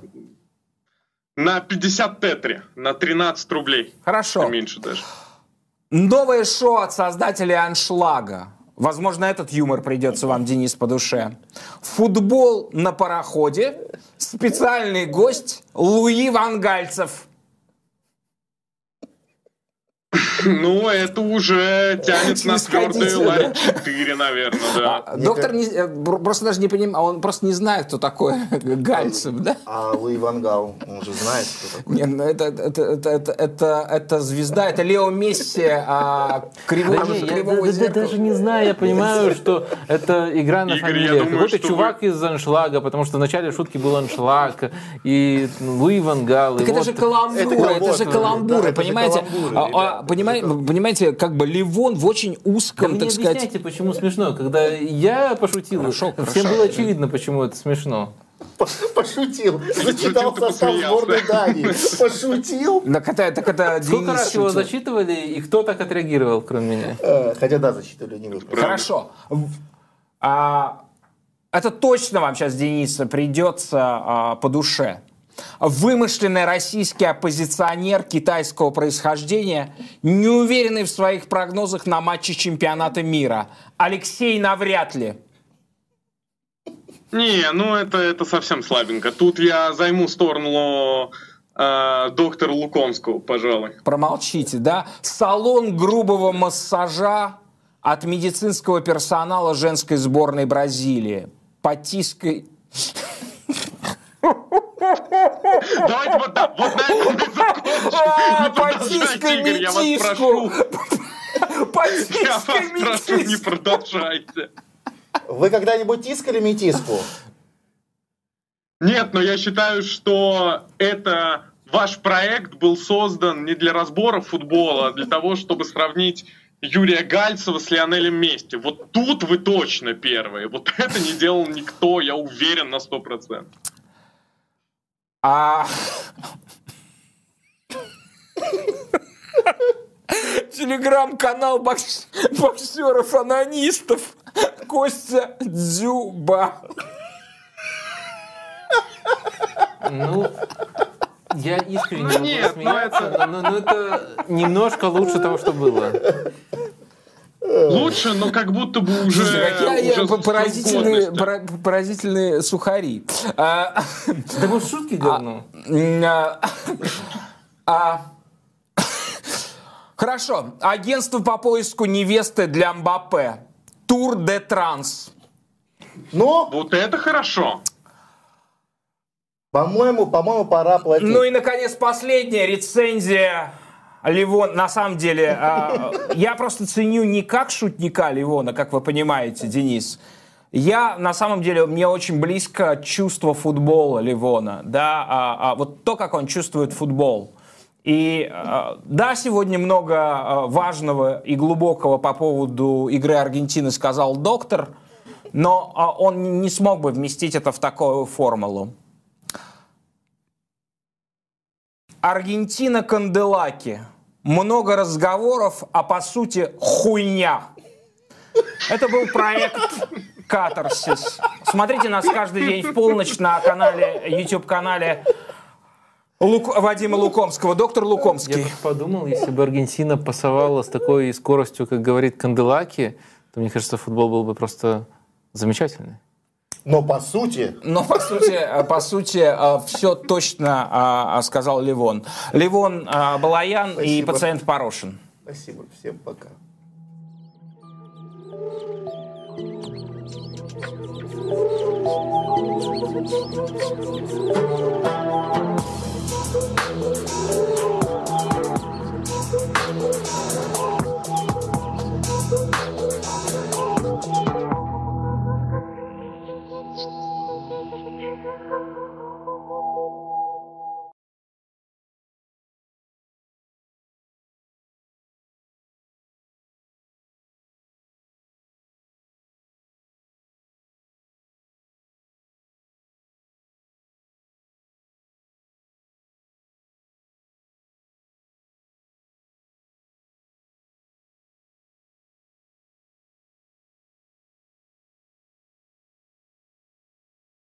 Speaker 8: На 50 тетри, на 13 рублей.
Speaker 1: Хорошо.
Speaker 8: Меньше даже.
Speaker 1: Новое шоу от создателей «Аншлага». Возможно, этот юмор придется вам, Денис, по душе. Футбол на пароходе. Специальный гость Луи Вангальцев.
Speaker 8: Ну, это уже тянет на твердые
Speaker 1: да?
Speaker 8: лари 4, наверное, да.
Speaker 1: А, Доктор не- э, просто даже не понимает, он просто не знает, кто такой Гальцев, да?
Speaker 7: А Луи Ван Гал, он же знает, кто такой.
Speaker 1: Не, ну это, это, это, это, это, это звезда, это Лео Месси а, кривого,
Speaker 2: Да я даже не знаю, я понимаю, что это игра на фамилиях.
Speaker 8: думаю,
Speaker 2: Какой-то чувак из аншлага, потому что в начале шутки был аншлаг, и Луи Ван Гал. и
Speaker 1: Так это
Speaker 2: вот-
Speaker 1: же каламбуры,
Speaker 7: Это
Speaker 1: это, же каламбуры,
Speaker 7: это же
Speaker 1: понимаете? понимаете, как бы Ливон в очень
Speaker 2: Да
Speaker 1: узком,
Speaker 2: не
Speaker 1: так сказать...
Speaker 2: объясняйте, почему смешно. Когда я пошутил,
Speaker 1: Хорошо,
Speaker 2: всем
Speaker 1: хорошо.
Speaker 2: было очевидно, почему это смешно.
Speaker 7: Пошутил. Зачитал состав сборной Дании. Пошутил.
Speaker 1: Так это, так это
Speaker 2: Сколько раз его зачитывали, и кто так отреагировал, кроме меня?
Speaker 7: Э, Хотя да, зачитывали не вы.
Speaker 1: Хорошо. А, это точно вам сейчас, Денис, придется а, по душе. Вымышленный российский оппозиционер китайского происхождения, не уверенный в своих прогнозах на матче чемпионата мира. Алексей навряд ли.
Speaker 8: Не, ну это, это совсем слабенько. Тут я займу сторону э, доктора Лукомского, пожалуй.
Speaker 1: Промолчите, да? Салон грубого массажа от медицинского персонала женской сборной Бразилии. Потиской...
Speaker 8: Давайте вот, да, вот на этом мы закончим.
Speaker 1: А,
Speaker 8: Не продолжайте,
Speaker 1: потискай
Speaker 8: Игорь, я вас прошу. Я вас прошу, не продолжайте.
Speaker 7: Вы когда-нибудь тискали метиску?
Speaker 8: Нет, но я считаю, что это ваш проект был создан не для разбора футбола, а для того, чтобы сравнить Юрия Гальцева с Лионелем Месси. Вот тут вы точно первые. Вот это не делал никто, я уверен на сто процентов.
Speaker 1: А... Телеграм-канал бокс- боксеров-анонистов Костя Дзюба.
Speaker 2: Ну, я искренне
Speaker 8: Ну нет, ну
Speaker 2: смеяться, но, но- но это немножко лучше того, что было.
Speaker 8: Лучше, но как будто бы уже...
Speaker 1: Какие я-
Speaker 8: уже
Speaker 1: поразительные, пора- поразительные сухари. А,
Speaker 2: Да может шутки дерну?
Speaker 1: м, а, а, Хорошо. Агентство по поиску невесты для Мбаппе. Тур де Транс.
Speaker 7: Ну,
Speaker 8: Вот это хорошо.
Speaker 7: по-моему, по-моему, пора платить.
Speaker 1: Ну и, наконец, последняя рецензия Ливон. На самом деле, а, я просто ценю не как шутника Ливона, как вы понимаете, Денис. Я, на самом деле, мне очень близко чувство футбола Ливона. Да, а, а, вот то, как он чувствует футбол. И а, да, сегодня много а, важного и глубокого по поводу игры Аргентины сказал доктор, но а, он не смог бы вместить это в такую формулу. Аргентина Канделаки. Много разговоров, а по сути хуйня. Это был проект Катарсис. Смотрите нас каждый день в полночь на канале, YouTube-канале Лук- Вадима Лукомского. Доктор
Speaker 2: Я
Speaker 1: Лукомский.
Speaker 2: просто подумал, если бы Аргентина пасовала с такой скоростью, как говорит Канделаки, то, мне кажется, футбол был бы просто замечательный.
Speaker 7: Но по сути...
Speaker 1: Но по сути, э, по сути э, все точно э, сказал Ливон. Ливон Балаян
Speaker 7: Спасибо.
Speaker 1: и пациент Порошин.
Speaker 7: Спасибо. Всем пока.